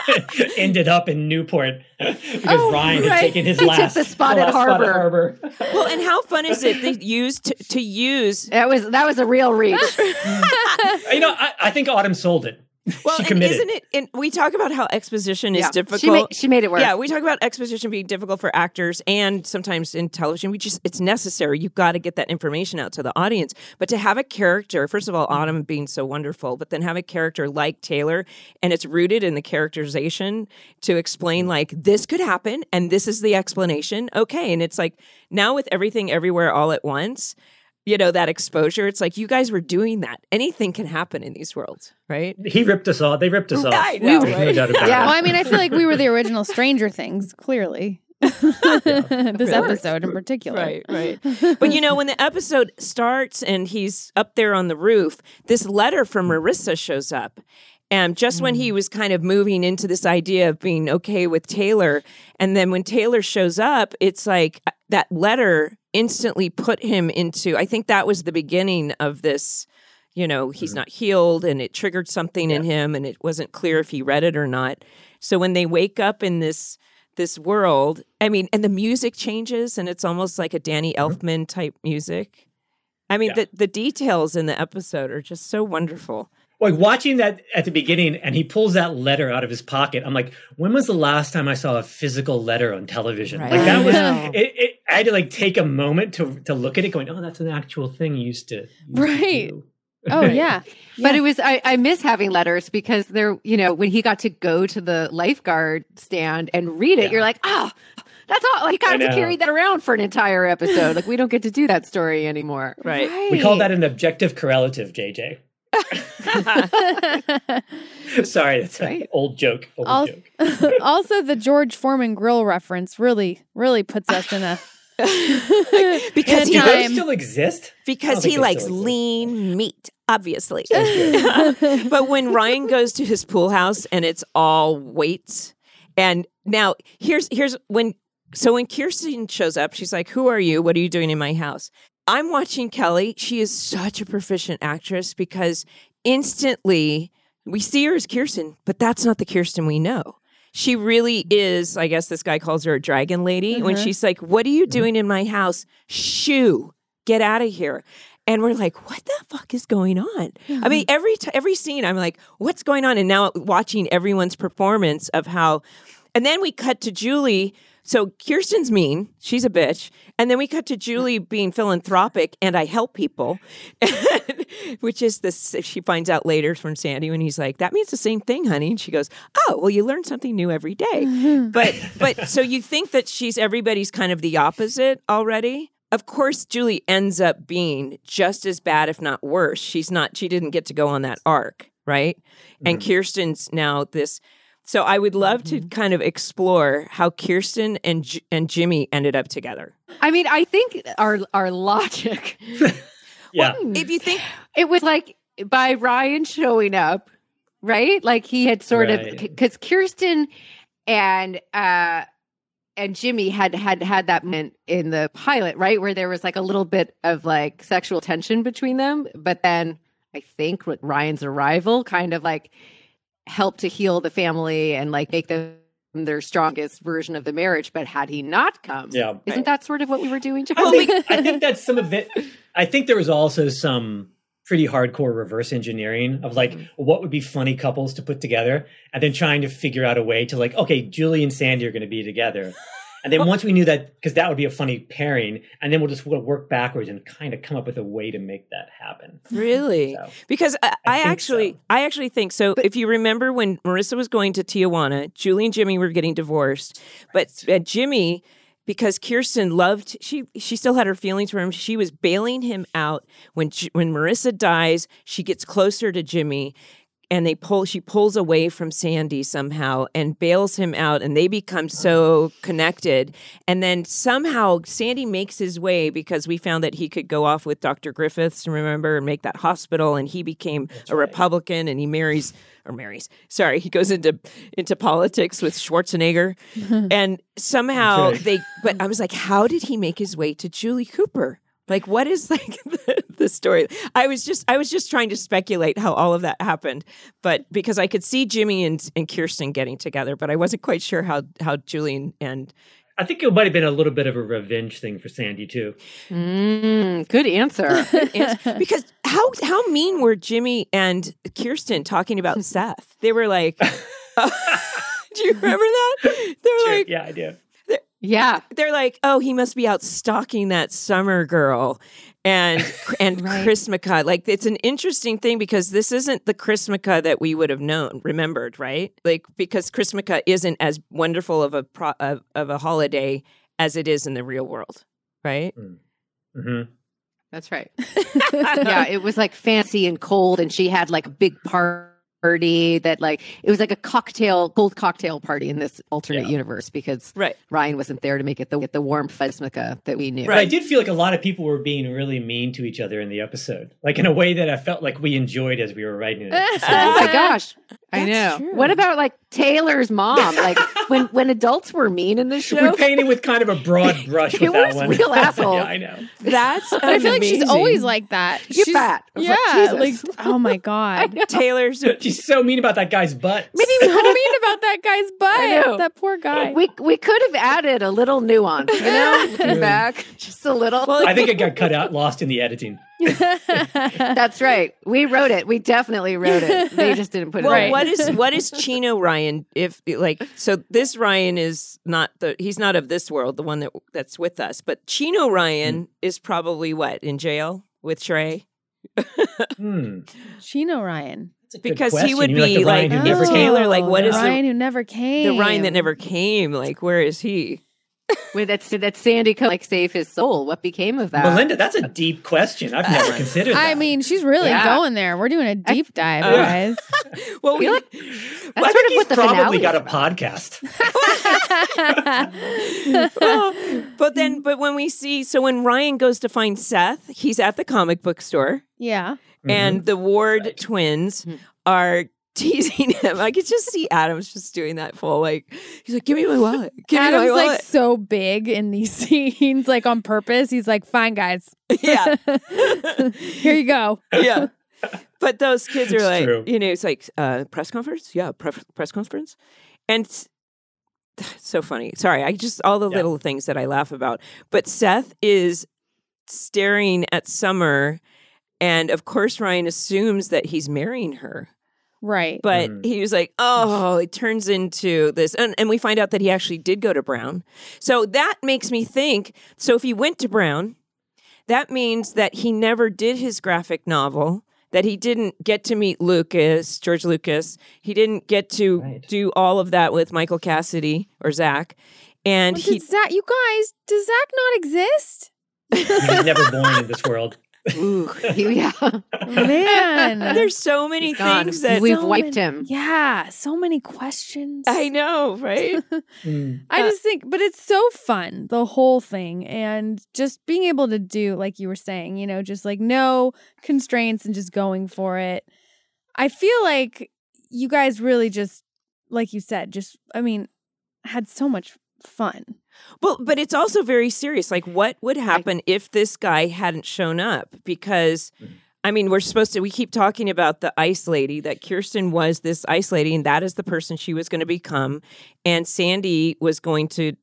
ended up in Newport because Oh, Ryan had taken his He took last the spot at last spot Harbor. Harbor. well, and how fun is it they used to, to use that was that was a real reach you know, I, I think Autumn sold it. well she and committed. isn't it and we talk about how exposition is Yeah. difficult. she made she made it work Yeah, we talk about exposition being difficult for actors and sometimes in television. We just it's necessary. You've got to get that information out to the audience. But to have a character, first of all, Autumn being so wonderful, but then have a character like Taylor and it's rooted in the characterization to explain mm-hmm. like this could happen and this is the explanation. Okay. And it's like now with everything everywhere all at once, you know, that exposure, it's like you guys were doing that. Anything can happen in these worlds, right? He ripped us off. They ripped us off. I know, There's no right? doubt about Yeah. Well. I mean, I feel like we were the original Stranger Things, clearly. this episode in particular. Right, right. but you know, when the episode starts and he's up there on the roof, this letter from Marissa shows up. And just when he mm. was kind of moving into this idea of being okay with Taylor, and then when Taylor shows up, it's like uh, that letter instantly put him into, I think that was the beginning of this, you know, he's mm-hmm. not healed and it triggered something in him and it wasn't clear if he read it or not. So when they wake up in this, this world. I mean, and the music changes, and it's almost like a Danny mm-hmm. Elfman type music. I mean, Yeah. the the details in the episode are just so wonderful. Like watching that at the beginning, and he pulls that letter out of his pocket. I'm like, when was the last time I saw a physical letter on television? Right. Like that was. I. It, it, I had to like take a moment to to look at it, going, "Oh, that's an actual thing you used to." used to Right. do." Oh, yeah. But Yeah. it was I, I miss having letters because they're you know when he got to go to the lifeguard stand and read it, Yeah. you're like ah. That's all. I have to carry that around for an entire episode. Like, we don't get to do that story anymore. Right. We call that an objective correlative, JJ. Sorry, that's an Right. old joke. Old Al- joke. also, the George Foreman grill reference really, really puts us in a because he a Do those time. still exist? Because he likes lean meat, obviously. but when Ryan goes to his pool house and it's all weights, and now here's here's when so when Kirsten shows up, she's like, "Who are you? What are you doing in my house?" I'm watching Kelly. She is such a proficient actress because instantly we see her as Kirsten, but that's not the Kirsten we know. She really is, I guess this guy calls her a dragon lady. When Mhm. she's like, What are you mm-hmm. doing in my house? Shoo, get out of here. And we're like, what the fuck is going on? I mean, mm-hmm. every t- every scene, I'm like, what's going on? And now uh, watching everyone's performance of how, and then we cut to Julie. So Kirsten's mean, she's a bitch, and then we cut to Julie being philanthropic and I help people, which is this. She finds out later from Sandy when he's like, that means the same thing, honey. And she goes, oh, well, you learn something new every day. but but so you think that she's everybody's kind of the opposite already. Of course, Julie ends up being just as bad, if not worse. She's not, she didn't get to go on that arc, right? And mm-hmm. Kirsten's now this. So I would love to kind of explore how Kirsten and J- and Jimmy ended up together. I mean, I think our our logic. Yeah. If you think, It was like by Ryan showing up, right? Like he had sort of Right. because Kirsten and uh and Jimmy had had had that moment in the pilot, right, where there was like a little bit of like sexual tension between them, but then I think with Ryan's arrival kind of like helped to heal the family and like make them their strongest version of the marriage. But had he not come, Yeah. isn't that sort of what we were doing? I think, I think that's some of it. I think there was also some pretty hardcore reverse engineering of like mm-hmm. what would be funny couples to put together and then trying to figure out a way to like, okay, Julie and Sandy are going to be together. And then once we knew that, because that would be a funny pairing, and then we'll just we'll work backwards and kind of come up with a way to make that happen. really? So, Because I, I, think actually, so. I actually think so. if you remember when Marissa was going to Tijuana, Julie and Jimmy were getting divorced, but uh, Jimmy, because Kirsten loved, she she still had her feelings for him. She was bailing him out when when Marissa dies. She gets closer to Jimmy. And they pull. She pulls away from Sandy somehow and bails him out, and they become so connected. And then somehow Sandy makes his way because we found that he could go off with Dr. Griffiths, remember, and make that hospital. And he became a Republican, and he marries or marries. Sorry, he goes into into politics with Schwarzenegger, and somehow Okay. they. But I was like, how did he make his way to Julie Cooper? Like, what is like the, the story? I was just I was just trying to speculate how all of that happened, but because I could see Jimmy and and Kirsten getting together, but I wasn't quite sure how how Julie and I think it might have been a little bit of a revenge thing for Sandy too. Mm, good answer. and because how how mean were Jimmy and Kirsten talking about Seth? They were like, do you remember that? They're Sure, like, yeah, I do. Yeah. they're like, oh, he must be out stalking that summer girl, and and Right. Chrismukkah. Like, it's an interesting thing because this isn't the Chrismukkah that we would have known, remembered, right? Like, because Chrismukkah isn't as wonderful of a pro, of, of a holiday as it is in the real world, right? Mm-hmm. That's right. yeah, it was like fancy and cold, and she had like a big party that like it was like a cocktail, cold cocktail party in this alternate Yeah. universe because Right. Ryan wasn't there to make it the the warm Fuzmica that we knew. But I did feel like a lot of people were being really mean to each other in the episode, like in a way that I felt like we enjoyed as we were writing it. Oh my gosh. I know. True. What about like Taylor's mom? Like when when adults were mean in the show. we show? painted with kind of a broad brush It with that was one. real assholes. yeah, I know. That's But I feel like she's always like that. You're she's, fat. Yeah, Jesus. like oh my god. Taylor's. She's so mean about that guy's butt. Maybe so we could have mean about that guy's I know. butt. That poor guy. we we could have added a little nuance, you know, looking back, just a little. I think it got cut out, lost in the editing. That's right. We wrote it. We definitely wrote it. They just didn't put Well, it Right. right. what is what is Chino Ryan? If like, so this Ryan is not the he's not of this world, the one that that's with us. But Chino Ryan is probably what in jail with Trey. Hmm. Chino Ryan. That's a because he would You mean be the Ryan like, Oh, if? Taylor, like, what the is the- Ryan who never came? the Ryan that never came. Like, where is he? With that, that Sandy could like save his soul. What became of that? Melinda, that's a deep question. I've never considered that. I mean, she's really Yeah. going there. We're doing a deep dive, Uh, guys. Well, we, feel like- I think sort he's probably got a podcast. well, but then, but when we see, so when Ryan goes to find Seth, he's at the comic book store. yeah. And the Ward twins Hmm. are teasing him. I could just see Adams just doing that full like he's like, "Give me my wallet, give me my Adam's wallet." like so big in these scenes, like on purpose. He's like, "Fine, guys, yeah, here you go." yeah. But those kids are It's like, true. you know, it's like uh, press conference, yeah, pre- press conference, and it's so funny. Sorry, I just all the Yeah. little things that I laugh about. But Seth is staring at Summer, and of course Ryan assumes that he's marrying her. Right. But Mhm. he was like, oh, it turns into this. And, and we find out that he actually did go to Brown. So that makes me think so if he went to Brown, that means that he never did his graphic novel, that he didn't get to meet Lucas, George Lucas. He didn't get to Right. do all of that with Michael Cassidy or Zach. And Well, he, Zach, you guys, does Zach not exist? He's never born in this world. Ooh, yeah. Man, there's so many Gone. things that We've So wiped many- him. Yeah, so many questions. I know, right? Mm. I Uh, just think, but it's so fun, the whole thing. And just being able to do, like you were saying, you know, just like no constraints and just going for it. I feel like you guys really just, like you said, just, I mean, had so much fun. Well, but it's also very serious. Like, what would happen if this guy hadn't shown up? Because, Mhm. I mean, we're supposed to, we keep talking about the ice lady, that Kirsten was this ice lady, and that is the person she was going to become. And Sandy was going to,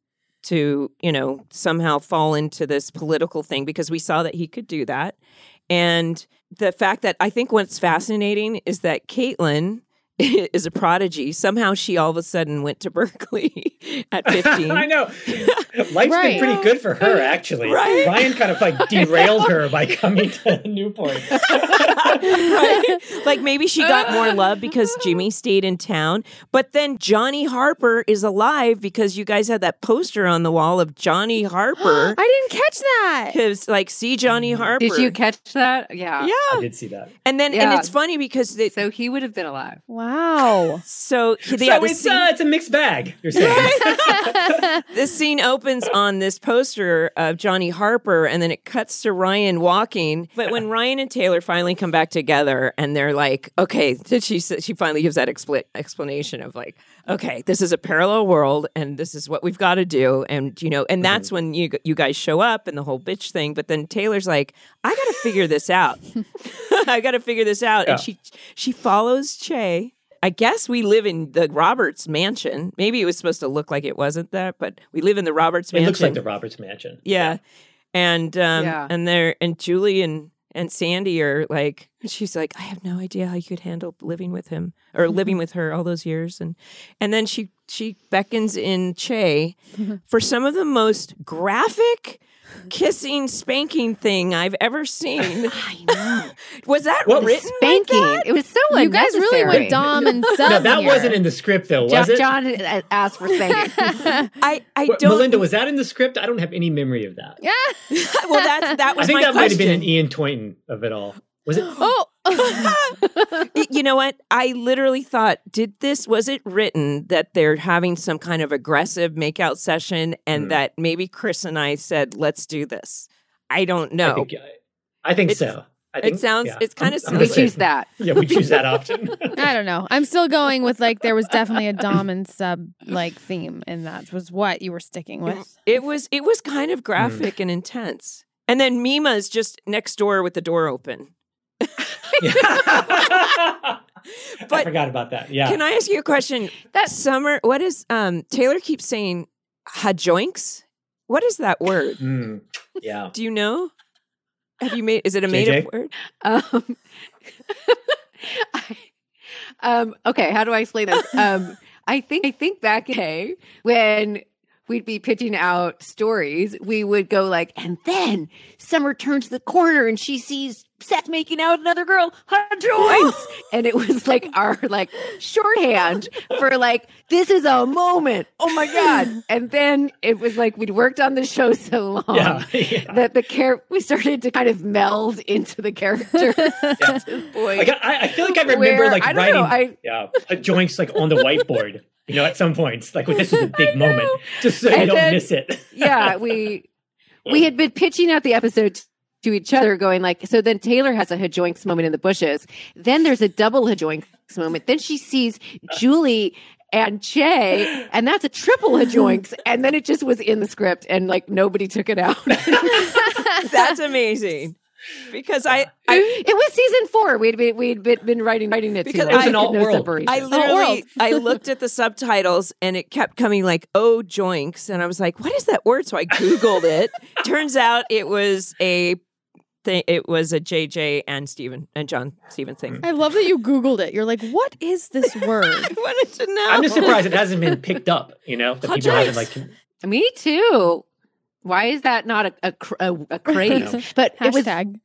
to, you know, somehow fall into this political thing because we saw that he could do that. And the fact that I think what's fascinating is that Caitlin is a prodigy. Somehow she all of a sudden went to Berkeley at 15. I know. Life's Right. been pretty good for her, actually. Right. Ryan kind of like derailed her by coming to Newport. right? Like maybe she got more love because Jimmy stayed in town. But then Johnny Harper is alive because you guys had that poster on the wall of Johnny Harper. I didn't catch that. Because like, see Johnny mm. Harper. Did you catch that? Yeah. Yeah. I did see that. And then and it's funny because they, So he would have been alive. Wow. So So yeah, the it's, scene, uh, it's a mixed bag, you're saying. this scene opens on this poster of Johnny Harper, and then it cuts to Ryan walking. But when Ryan and Taylor finally come back together, and they're like, "Okay," then she she finally gives that expl- explanation of like, "Okay, this is a parallel world, and this is what we've got to do," and you know, and that's when you you guys show up and the whole bitch thing. But then Taylor's like, "I got to figure this out. I got to figure this out," Yeah. and she she follows Che. I guess we live in the Roberts mansion. Maybe it was supposed to look like it wasn't that, but we live in the Roberts Mansion. it looks like the Roberts Mansion. yeah. And um Yeah. and they're and Julie and and Sandy are like she's like I have no idea how you could handle living with him or living with her all those years and and then she she beckons in Che for some of the most graphic kissing spanking thing I've ever seen. I know. Was that What written? Spanking. It was so You guys really went Dom and sub. No, that here. wasn't in the script, though, was John, it? John uh, asked for spanking. I I Well, don't Melinda, was that in the script? I don't have any memory of that. Yeah. well that that was I think my that might have been an Ian Toynton of it all. Was it? Oh. Y- you know what? I literally thought, did this, was it written that they're having some kind of aggressive makeout session and Hmm. that maybe Chris and I said, let's do this? I don't I know. think, I think so. I think, sounds- yeah. it's kinda I'm- I'm silly. we choose that. Yeah, we choose that option. I don't know. I'm still going with like there was definitely a Dom and sub like theme, and that was what you were sticking with. It was it was kind Hmm. of graphic and intense. And then Mima's just next door with the door open. I But- forgot about that. Yeah. Can I ask you a question? That- Summer, what is um Taylor keeps saying hajoinks? What is that word? Mm, yeah. Do you know? Have you made is it a made up word? Um, I, um, okay, how do I explain this? Um, I think I think back in the day when we'd be pitching out stories, we would go like, and then Summer turns the corner and she sees Seth making out another girl, her joints, and it was like our like shorthand for like this is a moment. Oh my god! And then it was like we'd worked on the show so long Yeah. yeah. that the char- we started to kind of meld into the character. to the Like, I, I feel like I remember where- like I writing know, I- yeah, hajoinks like on the whiteboard. You know, at some points, like well, this is a big moment, just so you don't then- miss it. yeah, we we had been pitching out the episode to each other, going like, so then Taylor has a hajoinks moment in the bushes. Then there's a double hajoink moment. Then she sees Julie and Che, and that's a triple hajoinks. And then it just was in the script, and like nobody took it out. That's amazing. Because I, I it was season four. We'd been we'd been, been writing writing it Because too it was long. an alt no world. separation. I literally I looked at the subtitles and it kept coming like oh joinks and I was like what is that word so I googled it turns out it was a thing it was a JJ and Steven and John Steven thing I love that you Googled it. You're like, what is this word? I wanted to know I'm just surprised it hasn't been picked up. You know, that people haven't takes. like. Me too. Why is that not a a, a, a craze? But it was Hashtag.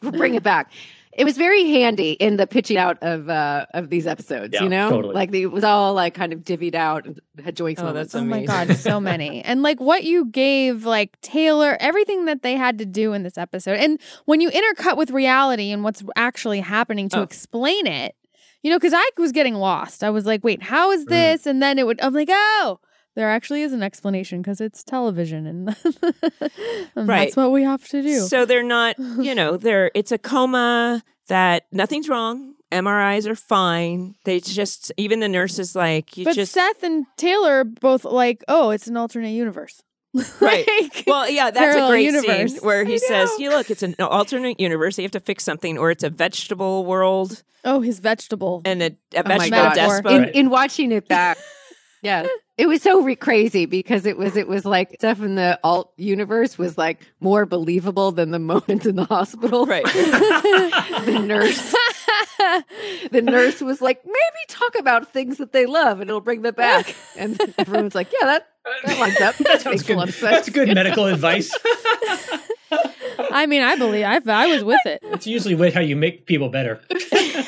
bring it back. It was very handy in the pitching out of uh of these episodes. Yeah, you know, totally. like the, it was all like kind of divvied out and hajoinks. Oh, moments. that's Oh my god, so many. And like what you gave like Taylor, everything that they had to do in this episode. And when you intercut with reality and what's actually happening to Oh. explain it, you know, because I was getting lost. I was like, wait, how Mm. this? And then it would I'm like, oh, there actually is an explanation because it's television and, and Right. that's what we have to do. so they're not you know they're it's a coma that nothing's wrong MRIs are fine they just even the nurse is like you but just Seth and Taylor both like, oh, it's an alternate universe. Right. Like- Well, yeah, that's a great universe. scene where he I says, know. "You look, it's an alternate universe. You have to fix something, or it's a vegetable world oh, his vegetable. and a, a Oh vegetable God. Metaphor. in, in watching it back. Yeah. It was so re- crazy because it was it was like stuff in the alt universe was like more believable than the moments in the hospital. Right. the nurse the nurse was like, maybe talk about things that they love and it'll bring them back. And everyone's like, yeah, that, that lines up. That That sounds makes a good. lot of That's sense. good medical advice. I mean, I believe I, I was with it. It's usually how you make people better.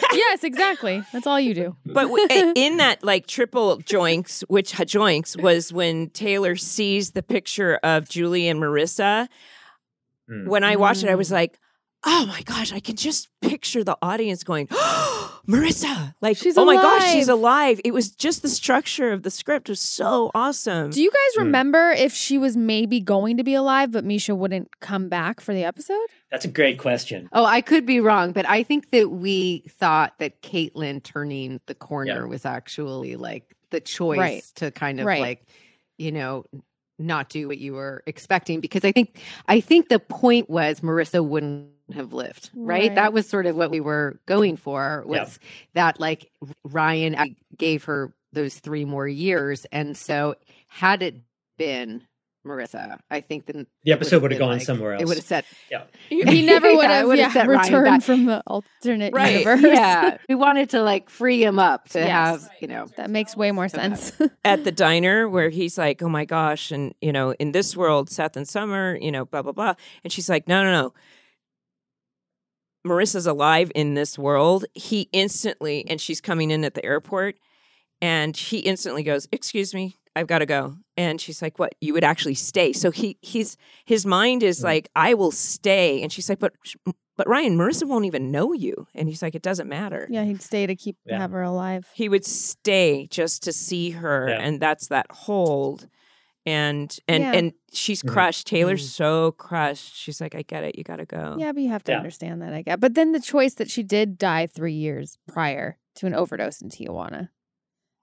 yes, exactly. That's all you do. But w- i- in that like triple joinks, which joinks was when Taylor sees the picture of Julie and Marissa. Hmm. When I watched it, I was Mm. like, "Oh my gosh!" I can just picture the audience going, oh, "Marissa!" Like, She's "Oh my gosh, she's alive." alive!" It was just the structure of the script was so awesome. Do you guys Hmm. remember if she was maybe going to be alive, but Misha wouldn't come back for the episode? That's a great question. Oh, I could be wrong, but I think that we thought that Caitlin turning the corner Yeah. was actually like the choice Right. to kind of Right. like, you know, not do what you were expecting because I think I think the point was Marissa wouldn't have lived, right? Right. That was sort of what we were going for was Yeah. that like Ryan gave her those 3 more years and so had it been Marissa, I think then The episode would have gone like- somewhere else. It would have said, yeah. He never would Yeah, have would yeah, have returned from the alternate Right. universe. yeah, we wanted to like free him up to Yes. have, you know, that makes way more sense. at the diner where he's like, "Oh my gosh!" and you know, in this world, Seth and Summer, you know, blah blah blah, and she's like, "No, no, no." Marissa's alive in this world. He instantly, and she's coming in at the airport, and he instantly goes, "Excuse me, I've got to go." And she's like, "What? You would actually stay?" So he, he's his mind is like, "I will stay," and she's like, "But, but Ryan, Marissa won't even know you," and he's like, "It doesn't matter." yeah, he'd stay to keep Yeah. have her alive. he would stay just to see her Yeah. and that's that hold and and Yeah. and she's Mhm. crushed taylor's Mhm. so crushed she's like i get it you gotta go Yeah, but you have to Yeah. understand that, I get But then the choice that she did die three years prior to an overdose in Tijuana.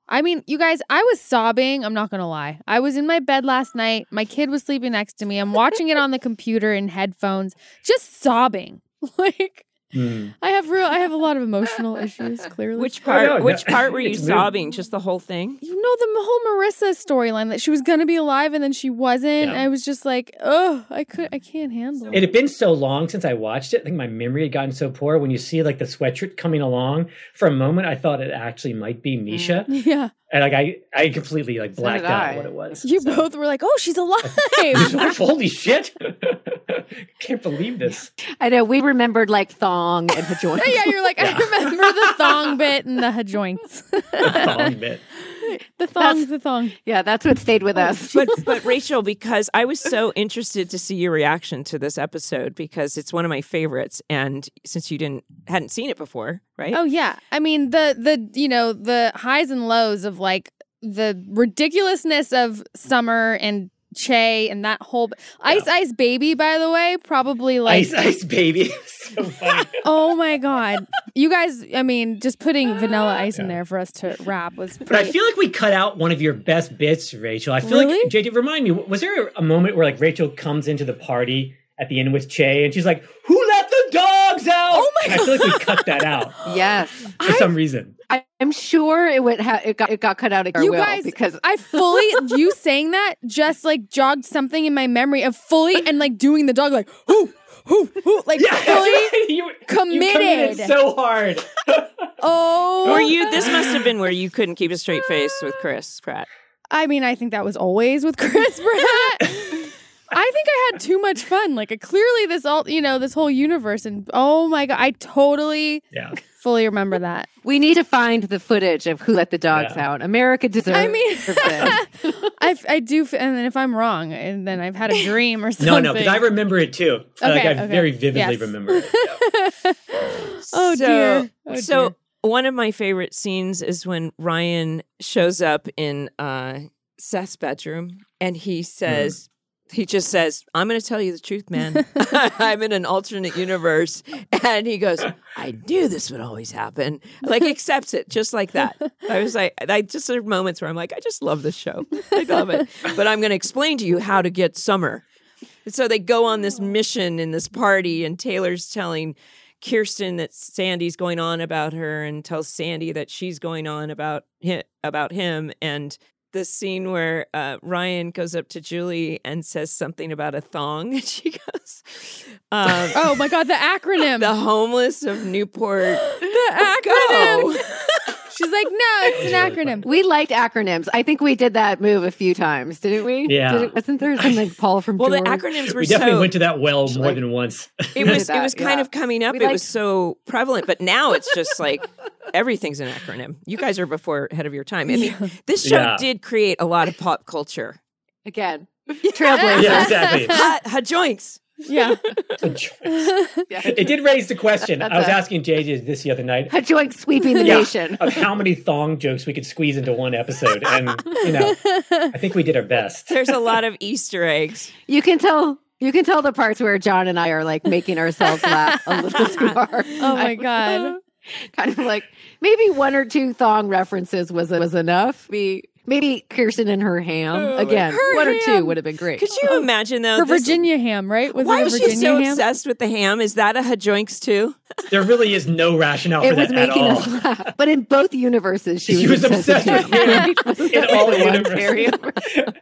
I mean, you guys, I was sobbing. I'm not going to lie. I was in my bed last night. My kid was sleeping next to me. I'm watching it on the computer in headphones, just sobbing. Like, Hmm. I have real, I have a lot of emotional issues, clearly. which Oh, part no, which no, part were you it's mood. sobbing just the whole thing you know the whole Marissa storyline that she was gonna be alive and then she wasn't. Yeah. I was just like, oh, I could, I can't handle It it. had been so long since I watched it. I think my memory had gotten so poor. When you see like the sweatshirt coming along, for a moment I thought it actually might be Misha, Yeah, and like I, I completely like blacked did out what it was. you So- both were like, oh, she's alive. Holy shit! Can't believe this. I know we remembered like thong and joint. yeah, you're like, I remember the thong bit and the hajoinks. The thong bit. the thong, the thong. yeah, that's what stayed with oh, us. but but rachel because i was so interested to see your reaction to this episode because it's one of my favorites and since you didn't hadn't seen it before right Oh yeah, I mean the the you know the highs and lows of like the ridiculousness of Summer and Che and that whole Ice Ice Baby, by the way, probably like Ice Ice Baby. so funny. oh my god, you guys. I mean, just putting Vanilla Ice in there for us to rap was. But I feel like we cut out one of your best bits, Rachel. I feel Really? like JJ, remind me, was there a moment where like Rachel comes into the party at the end with Che and she's like, "Who let the dogs out?" Oh my God. I feel like we cut that out Yes. for some reason. I, I'm sure it would ha- it got it got cut out of our You will guys- because I fully you saying that just like jogged something in my memory of fully and like doing the dog like whoo whoo whoo like fully. you, committed. You so hard. Oh, Or you? This must have been where you couldn't keep a straight face with Chris Pratt. I mean, I think that was always with Chris Pratt. I think I had too much fun. Like, uh, clearly, this all you know, this whole universe, and oh my god, I totally yeah. fully remember that. we need to find the footage of who let the dogs Yeah. out. America deserves. I mean. I, I do, and then if I'm wrong, and then I've had a dream or something. No, no, because I remember it too. like Okay, I okay. very vividly Yes. remember it. Yeah. Oh, so, dear. Oh, so dear. one of my favorite scenes is when Ryan shows up in uh, Seth's bedroom and he says, he just says, I'm going to tell you the truth, man. I'm in an alternate universe. And he goes, I knew this would always happen. Like, accepts it just like that. I was like, I just there are moments where I'm like, I just love this show. I love it. But I'm going to explain to you how to get summer. And so they go on this oh. mission in this party, and Taylor's telling Kirsten that Sandy's going on about her, and tells Sandy that she's going on about him, about him. And the scene where uh, Ryan goes up to Julie and says something about a thong, and she goes, um, oh my god, the acronym. "The homeless of Newport the acronym. go." She's like, no, it's an acronym. we liked acronyms. I think we did that move a few times, didn't we? Yeah. Did it, wasn't there something like Paul from well, the acronyms were We definitely so went to that well more like- than once. it was it was kind yeah. of coming up. We it liked- was so prevalent, but now it's just like everything's an acronym. You guys are before ahead of your time. I mean, this show Yeah. did create a lot of pop culture. Again, trailblazer. yeah, exactly. Ha, ha joinks. Yeah. Yeah. It did raise the question. That's I was a- asking JJ this the other night. A joint sweeping the Yeah, nation. of how many thong jokes we could squeeze into one episode. And, you know, I think we did our best. There's a lot of Easter eggs. You can tell. You can tell the parts where John and I are like making ourselves laugh a little too hard. Oh my god. kind of like maybe one or two thong references was was enough. Maybe maybe Kirsten and her ham again. Her one or two would have been great. Could you imagine though? Her this- Virginia ham, right? Was Why it a is she Virginia so ham? obsessed with the ham? Is that a hajoinks too? There really is no rationale it for was that at all. us laugh. But in both universes, she was, She was obsessed with ham. In all universes. area?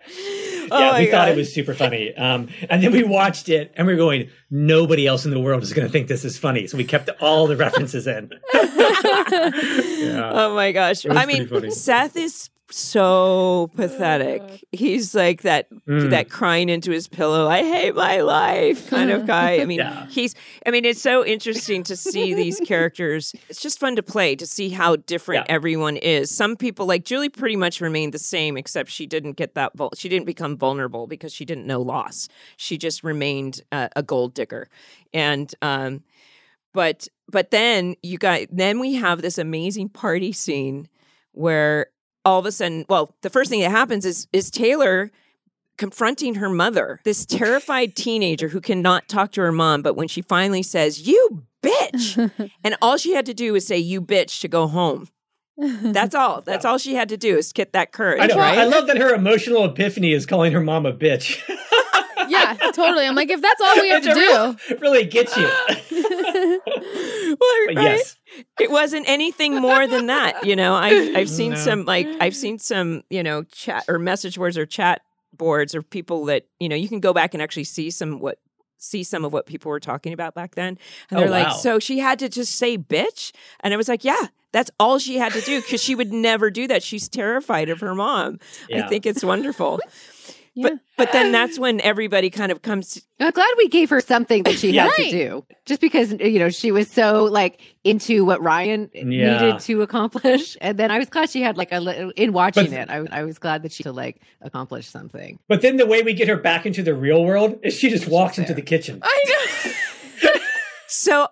Oh yeah, my we thought it was super funny. Um, and then we watched it and we were going, nobody else in the world is going to think this is funny. So we kept all the references in. yeah. Oh my gosh. I mean, funny. Seth is so pathetic. He's like that Mm. that crying into his pillow, I hate my life kind of guy. I mean, Yeah. he's I mean, it's so interesting to see these characters. It's just fun to play to see how different Yeah. everyone is. Some people like Julie pretty much remained the same except she didn't get that vul- she didn't become vulnerable because she didn't know loss. She just remained uh, a gold digger. And um but but then you got then we have this amazing party scene where all of a sudden well the first thing that happens is is taylor confronting her mother this terrified teenager who cannot talk to her mom but when she finally says you bitch and all she had to do was say you bitch to go home that's all that's all she had to do is get that courage I know. right I love that her emotional epiphany is calling her mom a bitch. yeah, totally. I'm like, if that's all we have It's to do. real- really gets you. Well, right? yes. it wasn't anything more than that you know i've i've seen No. some like i've mm. seen some you know chat or message boards or chat boards or people that you know you can go back and actually see some what see some of what people were talking about back then and Oh, they're like wow. so she had to just say bitch and i was like yeah that's all she had to do because she would never do that she's terrified of her mom i think it's wonderful Yeah. but but then that's when everybody kind of comes To- I'm glad we gave her something that she had Right. to do, just because you know she was so like into what Ryan Yeah. needed to accomplish, and then I was glad she had like a li- in watching But- it. I, I was glad that she to like accomplish something. But then the way we get her back into the real world is she just walks into the kitchen. I know. so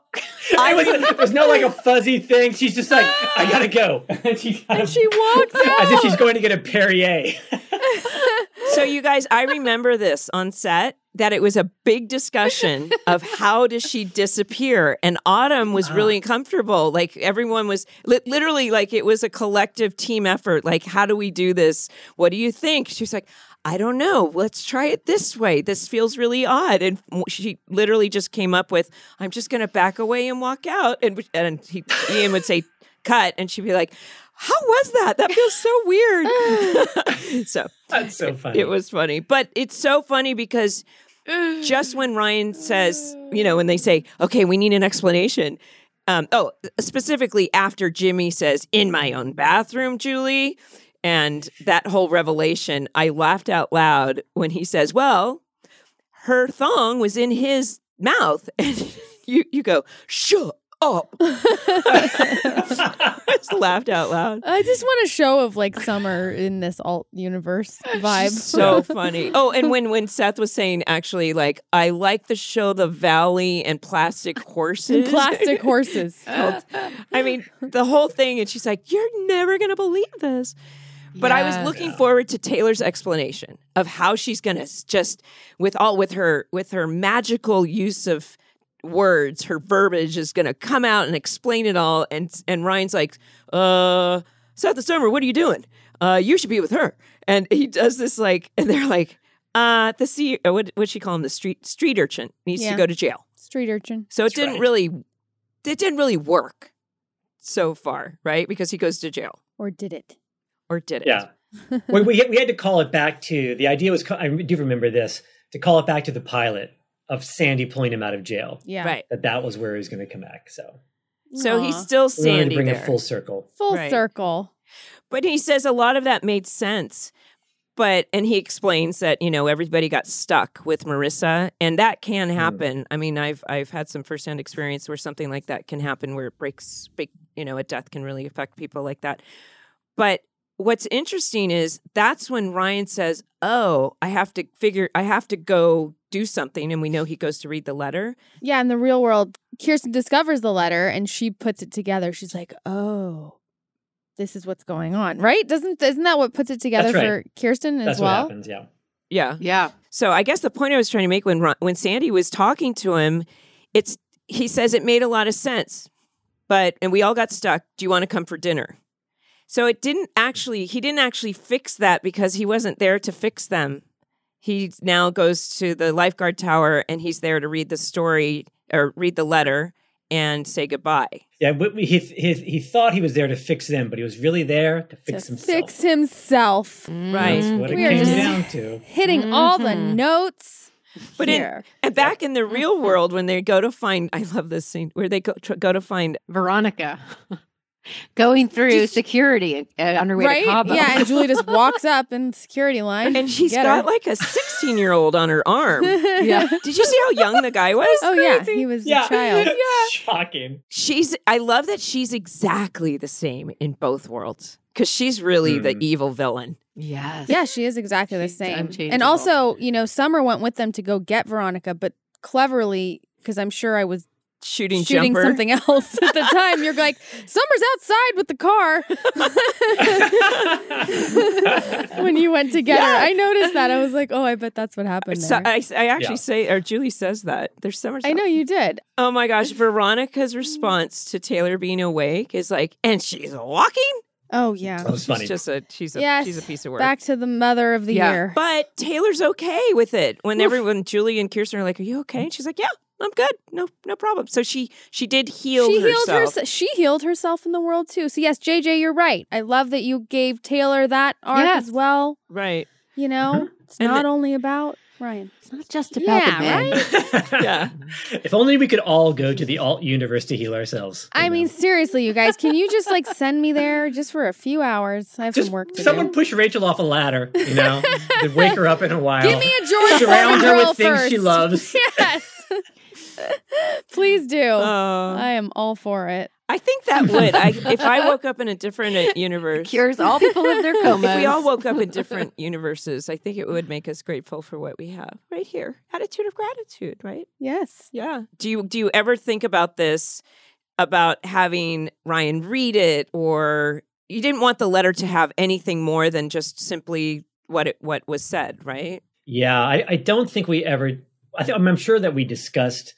I was, there's no like a fuzzy thing. She's just like, I gotta go. And she kind of She walks out. as if she's going to get a Perrier. So you guys, I remember this on set that it was a big discussion of how does she disappear? And Autumn was really uncomfortable. Like everyone was li- literally like it was a collective team effort. Like how do we do this? What do you think? She was like I don't know. Let's try it this way. This feels really odd. And she literally just came up with I'm just going to back away and walk out. And and he, Ian would say cut. And she'd be like how was that? That feels so weird. So That's so funny. it was funny, but it's so funny because just when Ryan says, you know, when they say, "Okay, we need an explanation," um, oh, specifically after Jimmy says, "In my own bathroom, Julie," and that whole revelation, I laughed out loud when he says, "Well, her thong was in his mouth," and you you go, "Shut Oh. up!" I just laughed out loud. I just want a show of like summer in this alt universe vibe. so funny. Oh, and when when Seth was saying actually like I like the show The Valley and Plastic Horses. And Plastic horses. I mean, the whole thing and she's like, "You're never going to believe this." But I was looking forward to Taylor's explanation of how she's going to just with all with her with her magical use of words, her verbiage is going to come out and explain it all and and Ryan's like, "Uh, Seth the Summer, what are you doing? Uh, you should be with her." And he does this like and they're like, "Uh, the sea uh, what what she call him the street street urchin needs Yeah. to go to jail." Street urchin. So it That's didn't right. really it didn't really work so far, right? Because he goes to jail Or did it? or did it? Yeah. we, we, we had to call it back to the idea was, I do remember this, to call it back to the pilot of Sandy pulling him out of jail. Yeah. Right. That that was where he was going to come back. So So he's Aw. still we wanted to Sandy bring there. it full circle. full Right. circle. But he says a lot of that made sense. But and he explains that you know everybody got stuck with Marissa, and that can mm. happen. I mean, I've I've had some firsthand experience where something like that can happen, where it breaks, big, you know, a death can really affect people like that. But what's interesting is that's when Ryan says, "Oh, I have to figure, I have to go do something," and we know he goes to read the letter. Yeah, in the real world, Kirsten discovers the letter and she puts it together. She's like, "Oh, this is what's going on." Right? Doesn't isn't that what puts it together That's for Kirsten as That's what well? happens. Yeah. Yeah, Yeah. So I guess the point I was trying to make when when Sandy was talking to him, it's he says it made a lot of sense, but and we all got stuck. Do you want to come for dinner? So it didn't actually. He didn't actually fix that because he wasn't there to fix them. He now goes to the lifeguard tower and he's there to read the story or read the letter and say goodbye. Yeah. He, he, he thought he was there to fix them, but he was really there to fix To himself. fix himself. Right. That's what it We are came just- down to. Hitting all the Mhm. notes. But in, and back in the real world, when they go to find, I love this scene where they go tr- go to find Veronica going through security uh, on her way right? to Cabo. Yeah, and Julie just walks up in security line. and she's got her. like a 16 year old on her arm. yeah. Did you see how young the guy was? Oh yeah, he was Yeah. a child. yeah, Shocking. She's I love that she's exactly the same in both worlds cuz she's really the Hmm. evil villain. Yes. Yeah, she is exactly the same. And also, you know, Summer went with them to go get Veronica, but cleverly, because I'm sure I was Shooting, shooting jumper. something else at the time. You're like, Summer's outside with the car when you went to get her. I noticed that. I was like, oh, I bet that's what happened. So There. I, I actually Yeah. say, or Julie says that. There's so much. I know you did. Oh my gosh. Veronica's response to Taylor being awake is like, and she's walking? Oh yeah. That was funny. She's just a, she's a, Yes. she's a piece of work. Back to the mother of the Yeah. year. But Taylor's okay with it. When everyone, Julie and Kirsten are like, "Are you okay?" And she's like, "Yeah, I'm good. No, no problem." So she she did heal she healed herself. herself. She healed herself in the world too. So yes, JJ, you're right. I love that you gave Taylor that arc Yes. as well. Right. You know, mm-hmm. it's And not the- only about Ryan. It's not just about Yeah, the men. Yeah. if only we could all go to the alt universe to heal ourselves. you I mean, seriously, you guys, can you just like send me there just for a few hours? I have just some work to someone do. Someone push Rachel off a ladder, you know, wake her up in a while. Give me a George Surround Foreman her girl with things first. she loves. Yes. Please do. Uh, I am all for it. I think that would. I, if I woke up in a different uh, universe, Cures all people of their comas. if we all woke up in different universes, I think it would make us grateful for what we have right here. Attitude of gratitude, right? Yes. Yeah. Do you do you ever think about this about having Ryan read it or you didn't want the letter to have anything more than just simply what it what was said, right? Yeah, I, I don't think we ever. I think I'm sure that we discussed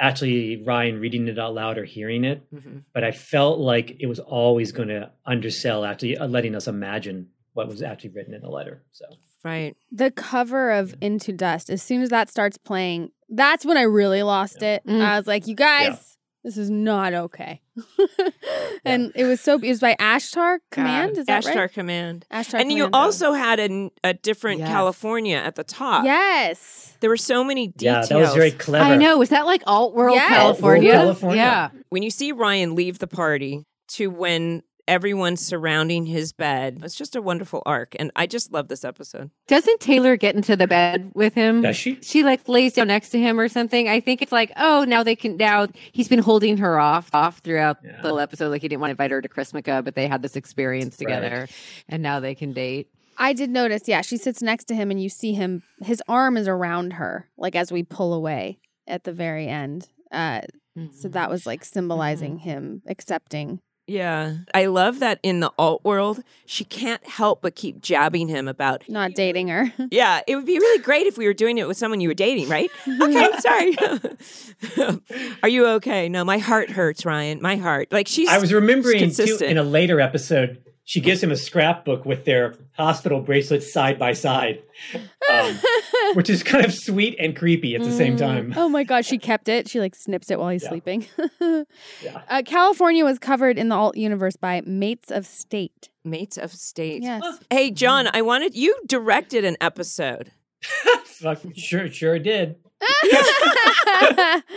actually Ryan reading it out loud or hearing it, Mm-hmm. but I felt like it was always going to undersell actually uh, letting us imagine what was actually written in the letter. So Right. The cover of Into Dust, as soon as that starts playing, that's when I really lost it. Mm. I was like, you guys, this is not okay. and it was so, it was by Ashtar Command. Is that Ashtar right? Command. Ashtar And you Command. also had a, a different Yes. California at the top. Yes. There were so many details. yeah, that was very clever. I know. Was that like alt world Yes. California? Alt-world California. Yeah. When you see Ryan leave the party to when everyone's surrounding his bed, it's just a wonderful arc. And I just love this episode. Doesn't Taylor get into the bed with him? Does she? She like lays down next to him or something. I think it's like, oh, now they can. Now he's been holding her off off throughout Yeah. the whole episode. Like he didn't want to invite her to Chrismukkah, but they had this experience Right. together, and now they can date. I did notice, yeah, she sits next to him and you see him, his arm is around her, like as we pull away at the very end. Uh, so that was like symbolizing him accepting. Yeah. I love that in the alt world, she can't help but keep jabbing him about, Not dating her. yeah, it would be really great if we were doing it with someone you were dating, right? Okay, sorry. Are you okay? No, my heart hurts, Ryan. My heart. Like she's I was remembering too, in a later episode, she gives him a scrapbook with their hospital bracelets side by side, um, which is kind of sweet and creepy at the same time. Oh my god, she kept it. She like snips it while he's Yeah. sleeping. Yeah. uh, California was covered in the alt universe by Mates of State. mates of state. Yes. Hey, John, I wanted you directed an episode. Fuck, sure, sure did.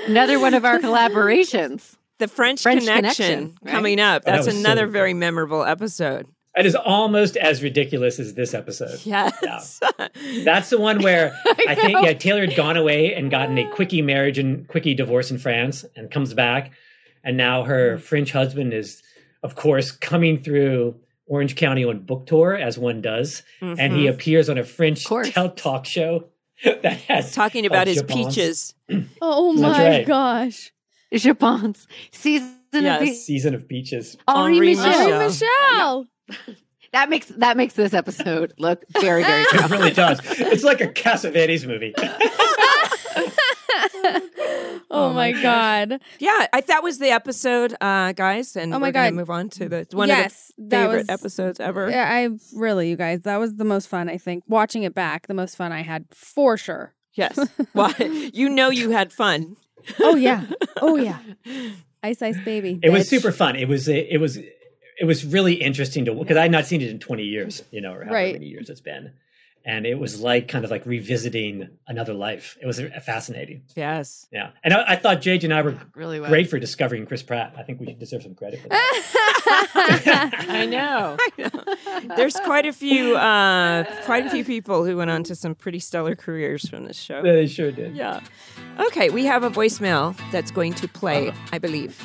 Another one of our collaborations. The French, French Connection, Connection, right? coming up. Oh, that That's was so another good. very memorable episode. It is almost as ridiculous as this episode. Yes. That's the one where I I, think yeah, Taylor had gone away and gotten a quickie marriage and quickie divorce in France and comes back. And now her French husband is, of course, coming through Orange County on book tour, as one does. And Mm-hmm. he appears on a French tel- talk show that has talking about his peaches. oh my right. gosh. Japon's season Yes. of the season of peaches. Henri Henri Michel. Michel. Henri Michel. That makes that makes this episode look very very It really does. It's like a Cassavetes movie. Oh, my god. Yeah, I that was the episode, uh, guys. And Oh my we're God. move on to the one yes, of the favorite was episodes ever. Yeah, I really, you guys, that was the most fun. I think watching it back, the most fun I had for sure. Yes. Why? you know you had fun. Oh yeah, oh yeah. Ice Ice Baby. It was super fun. It was it was it was really interesting to because I had not seen it in 20 years, you know, or however Right. many years it's been. And it was like kind of like revisiting another life. It was uh, fascinating. Yes. Yeah. And I, I thought JJ and I were Really was. great for discovering Chris Pratt. I think we deserve some credit for that. I know. I know. There's quite a few, uh, quite a few people who went on to some pretty stellar careers from this show. they sure did. Yeah. Okay, we have a voicemail that's going to play, I believe.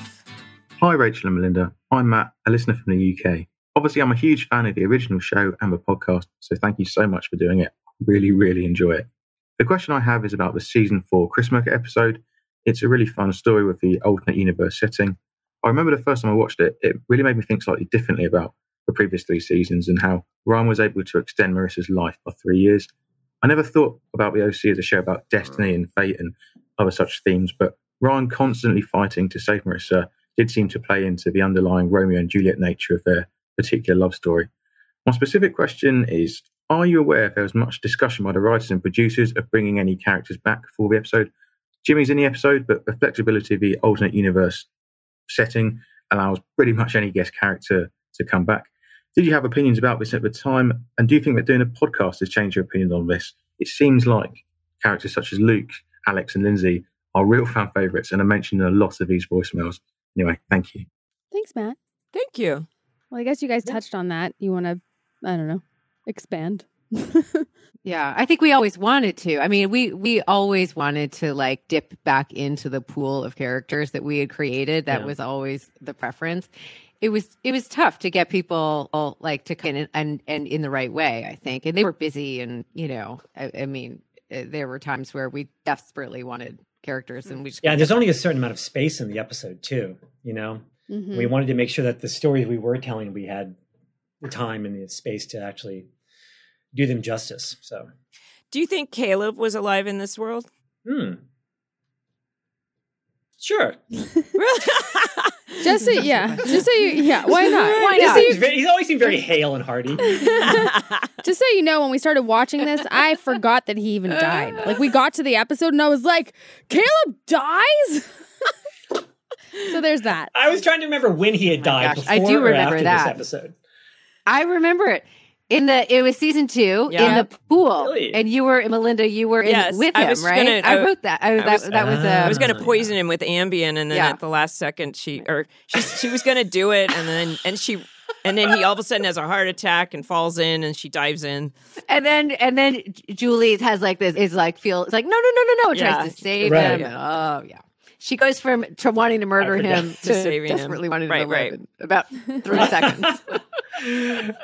Hi, Rachel and Melinda. I'm Matt, a listener from the UK. Obviously, I'm a huge fan of the original show and the podcast, so thank you so much for doing it. Really, really enjoy it. The question I have is about the season four Chris Christmas episode. It's a really fun story with the alternate universe setting. I remember the first time I watched it, it really made me think slightly differently about the previous three seasons and how Ryan was able to extend Marissa's life by three years. I never thought about the OC as a show about destiny and fate and other such themes, but Ryan constantly fighting to save Marissa did seem to play into the underlying Romeo and Juliet nature of their particular love story. My specific question is Are you aware if there was much discussion by the writers and producers of bringing any characters back for the episode? Jimmy's in the episode, but the flexibility of the alternate universe setting allows pretty much any guest character to come back. Did you have opinions about this at the time? And do you think that doing a podcast has changed your opinion on this? It seems like characters such as Luke, Alex, and Lindsay are real fan favourites and are mentioned in a lot of these voicemails. Anyway, thank you. Thanks, Matt. Thank you. Well, I guess you guys touched on that. You want to, I don't know, expand. Yeah, I think we always wanted to. I mean, we we always wanted to like dip back into the pool of characters that we had created. That Yeah. was always the preference. It was it was tough to get people all, like to come in and and in the right way. I think, and they were busy, and you know, I, I mean, uh, there were times where we desperately wanted characters, and we just Yeah, there's only a certain amount of space in the episode too, you know. Mhm. We wanted to make sure that the stories we were telling we had the time and the space to actually do them justice. So, Do you think Caleb was alive in this world? hmm. Sure. Really? Just so, yeah, just so you, yeah, why not? Why Just not? so He's, you- very, he's always seemed very hale and hearty. Just so you know, when we started watching this, I forgot that he even died. Like we got to the episode and I was like, Caleb dies? So there's that. I was trying to remember when he had Oh died. gosh, I before do or remember after that. this episode. I remember it. In the it was season two Yeah. in the pool, Really? and you were Melinda. You were in Yes, with I him, was right? gonna- I I- wrote that. I, I that, was- that was. I was Uh, going to poison him with Ambien, and then Yeah. at the last second, she or she she was going to do it, and then and she and then he all of a sudden has a heart attack and falls in, and she dives in. and then and then julie has like this is like feel it's like no no no no no Yeah. tries to save Right. him. Oh yeah. She goes from to wanting to murder him To to, saving him. desperately wanting Right, to live right. in about three seconds.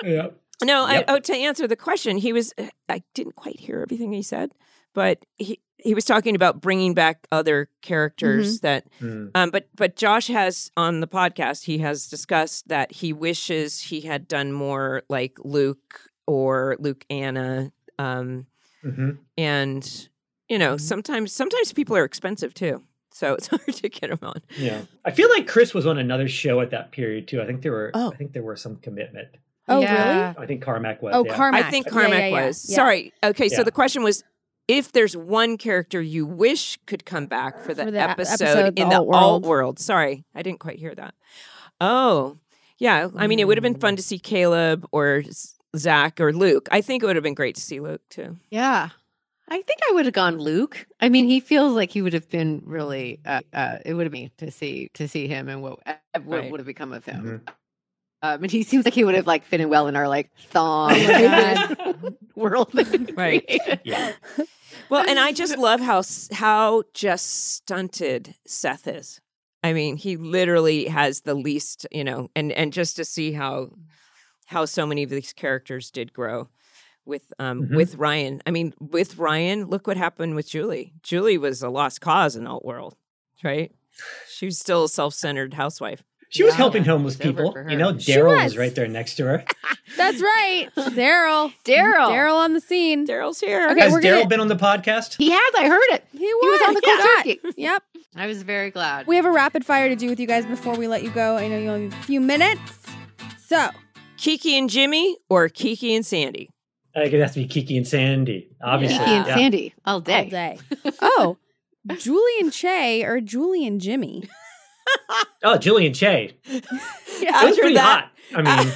yeah. No, Yep. I, oh, to answer the question, he was. I didn't quite hear everything he said, but he he was talking about bringing back other characters that. Hmm. Um, but but Josh has on the podcast. He has discussed that he wishes he had done more like Luke or Luke Anna. Um, hmm and you know sometimes sometimes people are expensive too so it's hard to get him on Yeah. I feel like Chris was on another show at that period too. I think there were. Oh. I think there were some commitment. Oh, Yeah. I think Carmack was. Oh, yeah. Carmack. i think carmack yeah, yeah, was yeah. sorry okay so the question was if there's one character you wish could come back for the, For the episode, episode, in the the alt alt world. world sorry i didn't quite hear that oh yeah i mean it would have been fun to mm. see caleb or zach or luke i think it would have been great to see luke too yeah. I think I would have gone Luke. I mean, he feels like he would have been really. Uh, uh, it would have been to see to see him and what what Right. would have become of him. Mhm. Um, and he seems like he would have like fit in well in our like thong world. Right. Yeah. Well, and I just love how how just stunted Seth is. I mean, he literally has the least, you know, and and just to see how how so many of these characters did grow with um Mhm. with Ryan. I mean, with Ryan, look what happened with Julie. Julie was a lost cause in alt world, right? She was still a self-centered housewife. She was Yeah. helping homeless people. for You know, Daryl was. was right there next to her. That's right. Daryl. Daryl. Daryl on the scene. Daryl's here. Okay, Has we're Daryl gonna- been on the podcast? He has. I heard it. He was, was on the cold Yeah. turkey. Yep. I was very glad. We have a rapid fire to do with you guys before we let you go. I know you only have a few minutes. So, Kiki and Jimmy or Kiki and Sandy? I think it has to be Kiki and Sandy, obviously. Kiki and yeah. Sandy all all day. day. oh, Julie and Che or Julie and Jimmy? Oh, Julie and Che. Yeah. It was After pretty that, hot. I mean,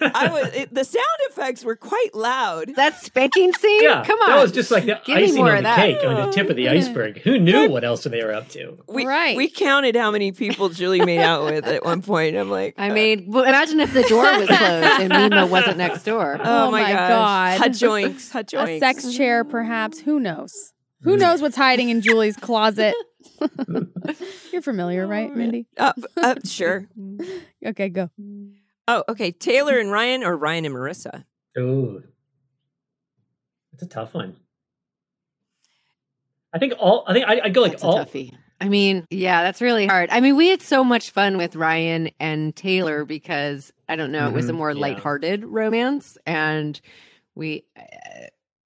I was it, the sound effects were quite loud. That spanking scene? yeah, Come on. That was just like the Give icing on the that. cake, on the tip of the iceberg. Who knew what else they were up to? We, Right. We counted how many people Julie made out with at one point. I'm like, I mean, well, imagine if the door was closed and Mima wasn't next door. oh, Oh my, my gosh. God. Hajoinks, hot joinks. A sex chair, perhaps. Who knows? Who Mm. knows what's hiding in Julie's closet? You're familiar, right, Mindy? Uh, uh, sure. Okay, go. Oh, okay. Taylor and Ryan or Ryan and Marissa? Ooh, it's a tough one. I think all. I think I, I'd go like That's a all. toughie. I mean, yeah, that's really hard. I mean, we had so much fun with Ryan and Taylor because I don't know, it was a Mhm, more yeah. lighthearted romance, and we. Uh,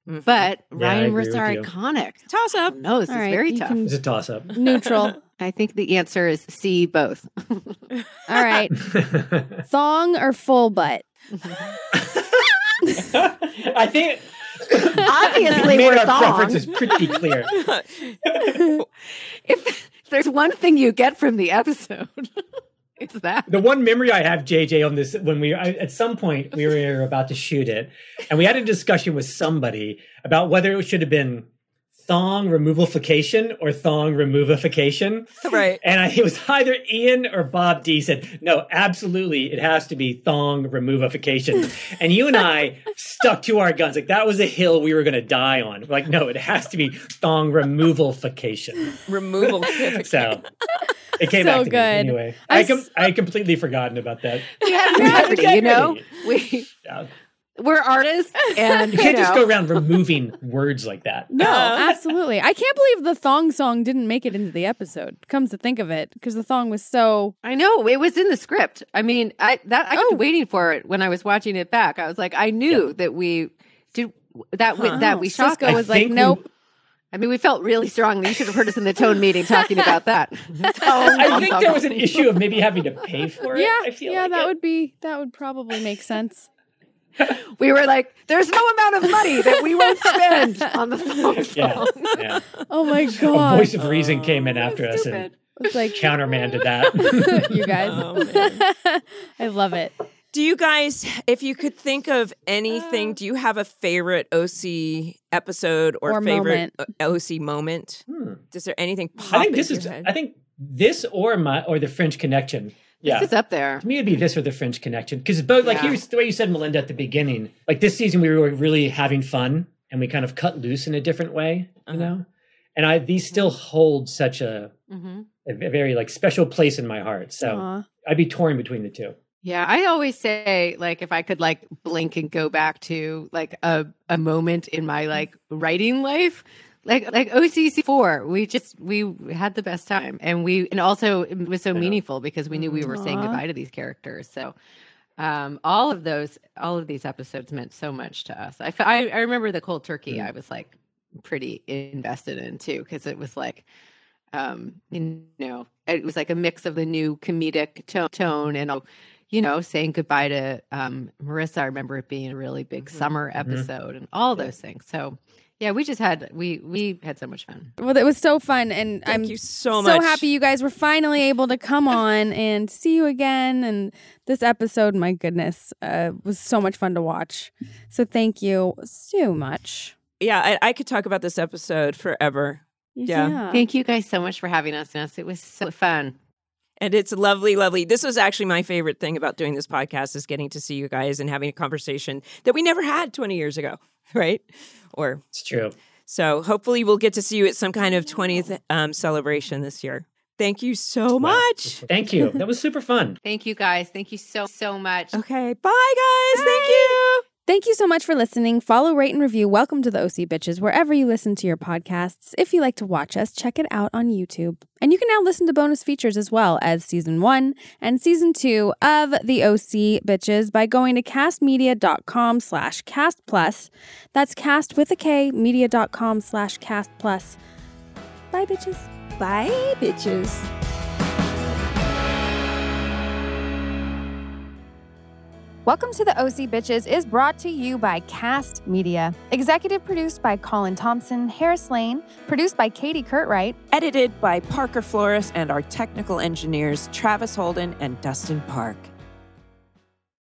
Mhm. but Yeah, Ryan agree was with are iconic. toss up. No, this All is right, very tough. It's a toss up. Neutral. I think the answer is C, both. All right. Thong or full butt? I think Obviously, made we're our thong. preference is pretty clear. if there's one thing you get from the episode, it's that. The one memory I have, JJ, on this, when we I, at some point we were about to shoot it, and we had a discussion with somebody about whether it should have been thong removalification or thong removification. right. And I, it was either Ian or Bob D said, no, absolutely, it has to be thong removification. and you and I stuck to our guns. Like that was a hill we were going to die on. We're like, no, it has to be thong removalification. Removal. So it came So back to good. me anyway. I I, com- s- I had completely forgotten about that. We integrity, you know? We, Yeah. We're artists, and You you can't just know, go around removing words like that. No, absolutely. I can't believe the thong song didn't make it into the episode. Comes to think of it, because the thong was so. I know it was in the script. I mean, I that I kept Oh. waiting for it when I was watching it back. I was like, I knew that we did. that Huh. that we shocked. Sisqo I was like, think we- nope. I mean, we felt really strongly. You should have heard us in the tone meeting talking about that. I think there was an issue of maybe having to pay for it. Yeah, I feel yeah, like that it. would be that would probably make sense. We were like, "There's no amount of money that we won't spend on the phone." Yeah, yeah. Oh my god. A god, voice of reason came in after us and Stupid. it's like countermanded that. you guys. Oh, I love it. Do you guys, if you could think of anything, do you have a favorite OC episode or, Or favorite O- OC moment? Hmm. Is there anything pop I think this is. head? I think this or my or the French Connection. Yeah, This is up there. to me it'd be this or the French Connection because both like Yeah. here's the way you said Melinda at the beginning. Like this season we were really having fun and we kind of cut loose in a different way, you Uh-huh. know. And I these still hold such a, hmm a very like special place in my heart. So Aw. I'd be torn between the two. Yeah, I always say like if I could like blink and go back to like a a moment in my like writing life, like like OCC four, we just we had the best time, and we and also it was so Yeah. meaningful because we knew we were saying goodbye to these characters. So, um, all of those, all of these episodes meant so much to us. I I remember the cold turkey. I was like pretty invested in too because it was like um you know it was like a mix of the new comedic to- tone and you know saying goodbye to um marissa i remember it being a really big summer episode and all those things so yeah we just had we we had so much fun Well, it was so fun, and Thank I'm you so so happy you guys were finally able to come on and see you again. And this episode, my goodness, uh, was so much fun to watch. So thank you so much. Yeah, I, I could talk about this episode forever. Yeah. thank you guys so much for having us Ness. it was so fun And it's lovely, lovely. This was actually my favorite thing about doing this podcast is getting to see you guys and having a conversation that we never had 20 years ago, right? Or It's true. so hopefully we'll get to see you at some kind of 20th um, celebration this year. Thank you so Wow. much. Thank you. That was super fun. thank you guys thank you so so much Okay, bye guys. Thank you. Thank you so much for listening. Follow, rate, and review Welcome to the OC Bitches wherever you listen to your podcasts. If you like to watch us, check it out on YouTube. And you can now listen to bonus features as well as season one and season two of the OC Bitches by going to kastmedia.com slash cast plus. That's cast with a K, media.com slash cast plus. Bye, bitches. Bye, bitches. Welcome to the OC Bitches is brought to you by Kast Media. Executive produced by Colin Thompson, Harris Lane, produced by Katie Curtright. Edited by Parker Flores and our technical engineers, Travis Holden and Dustin Park.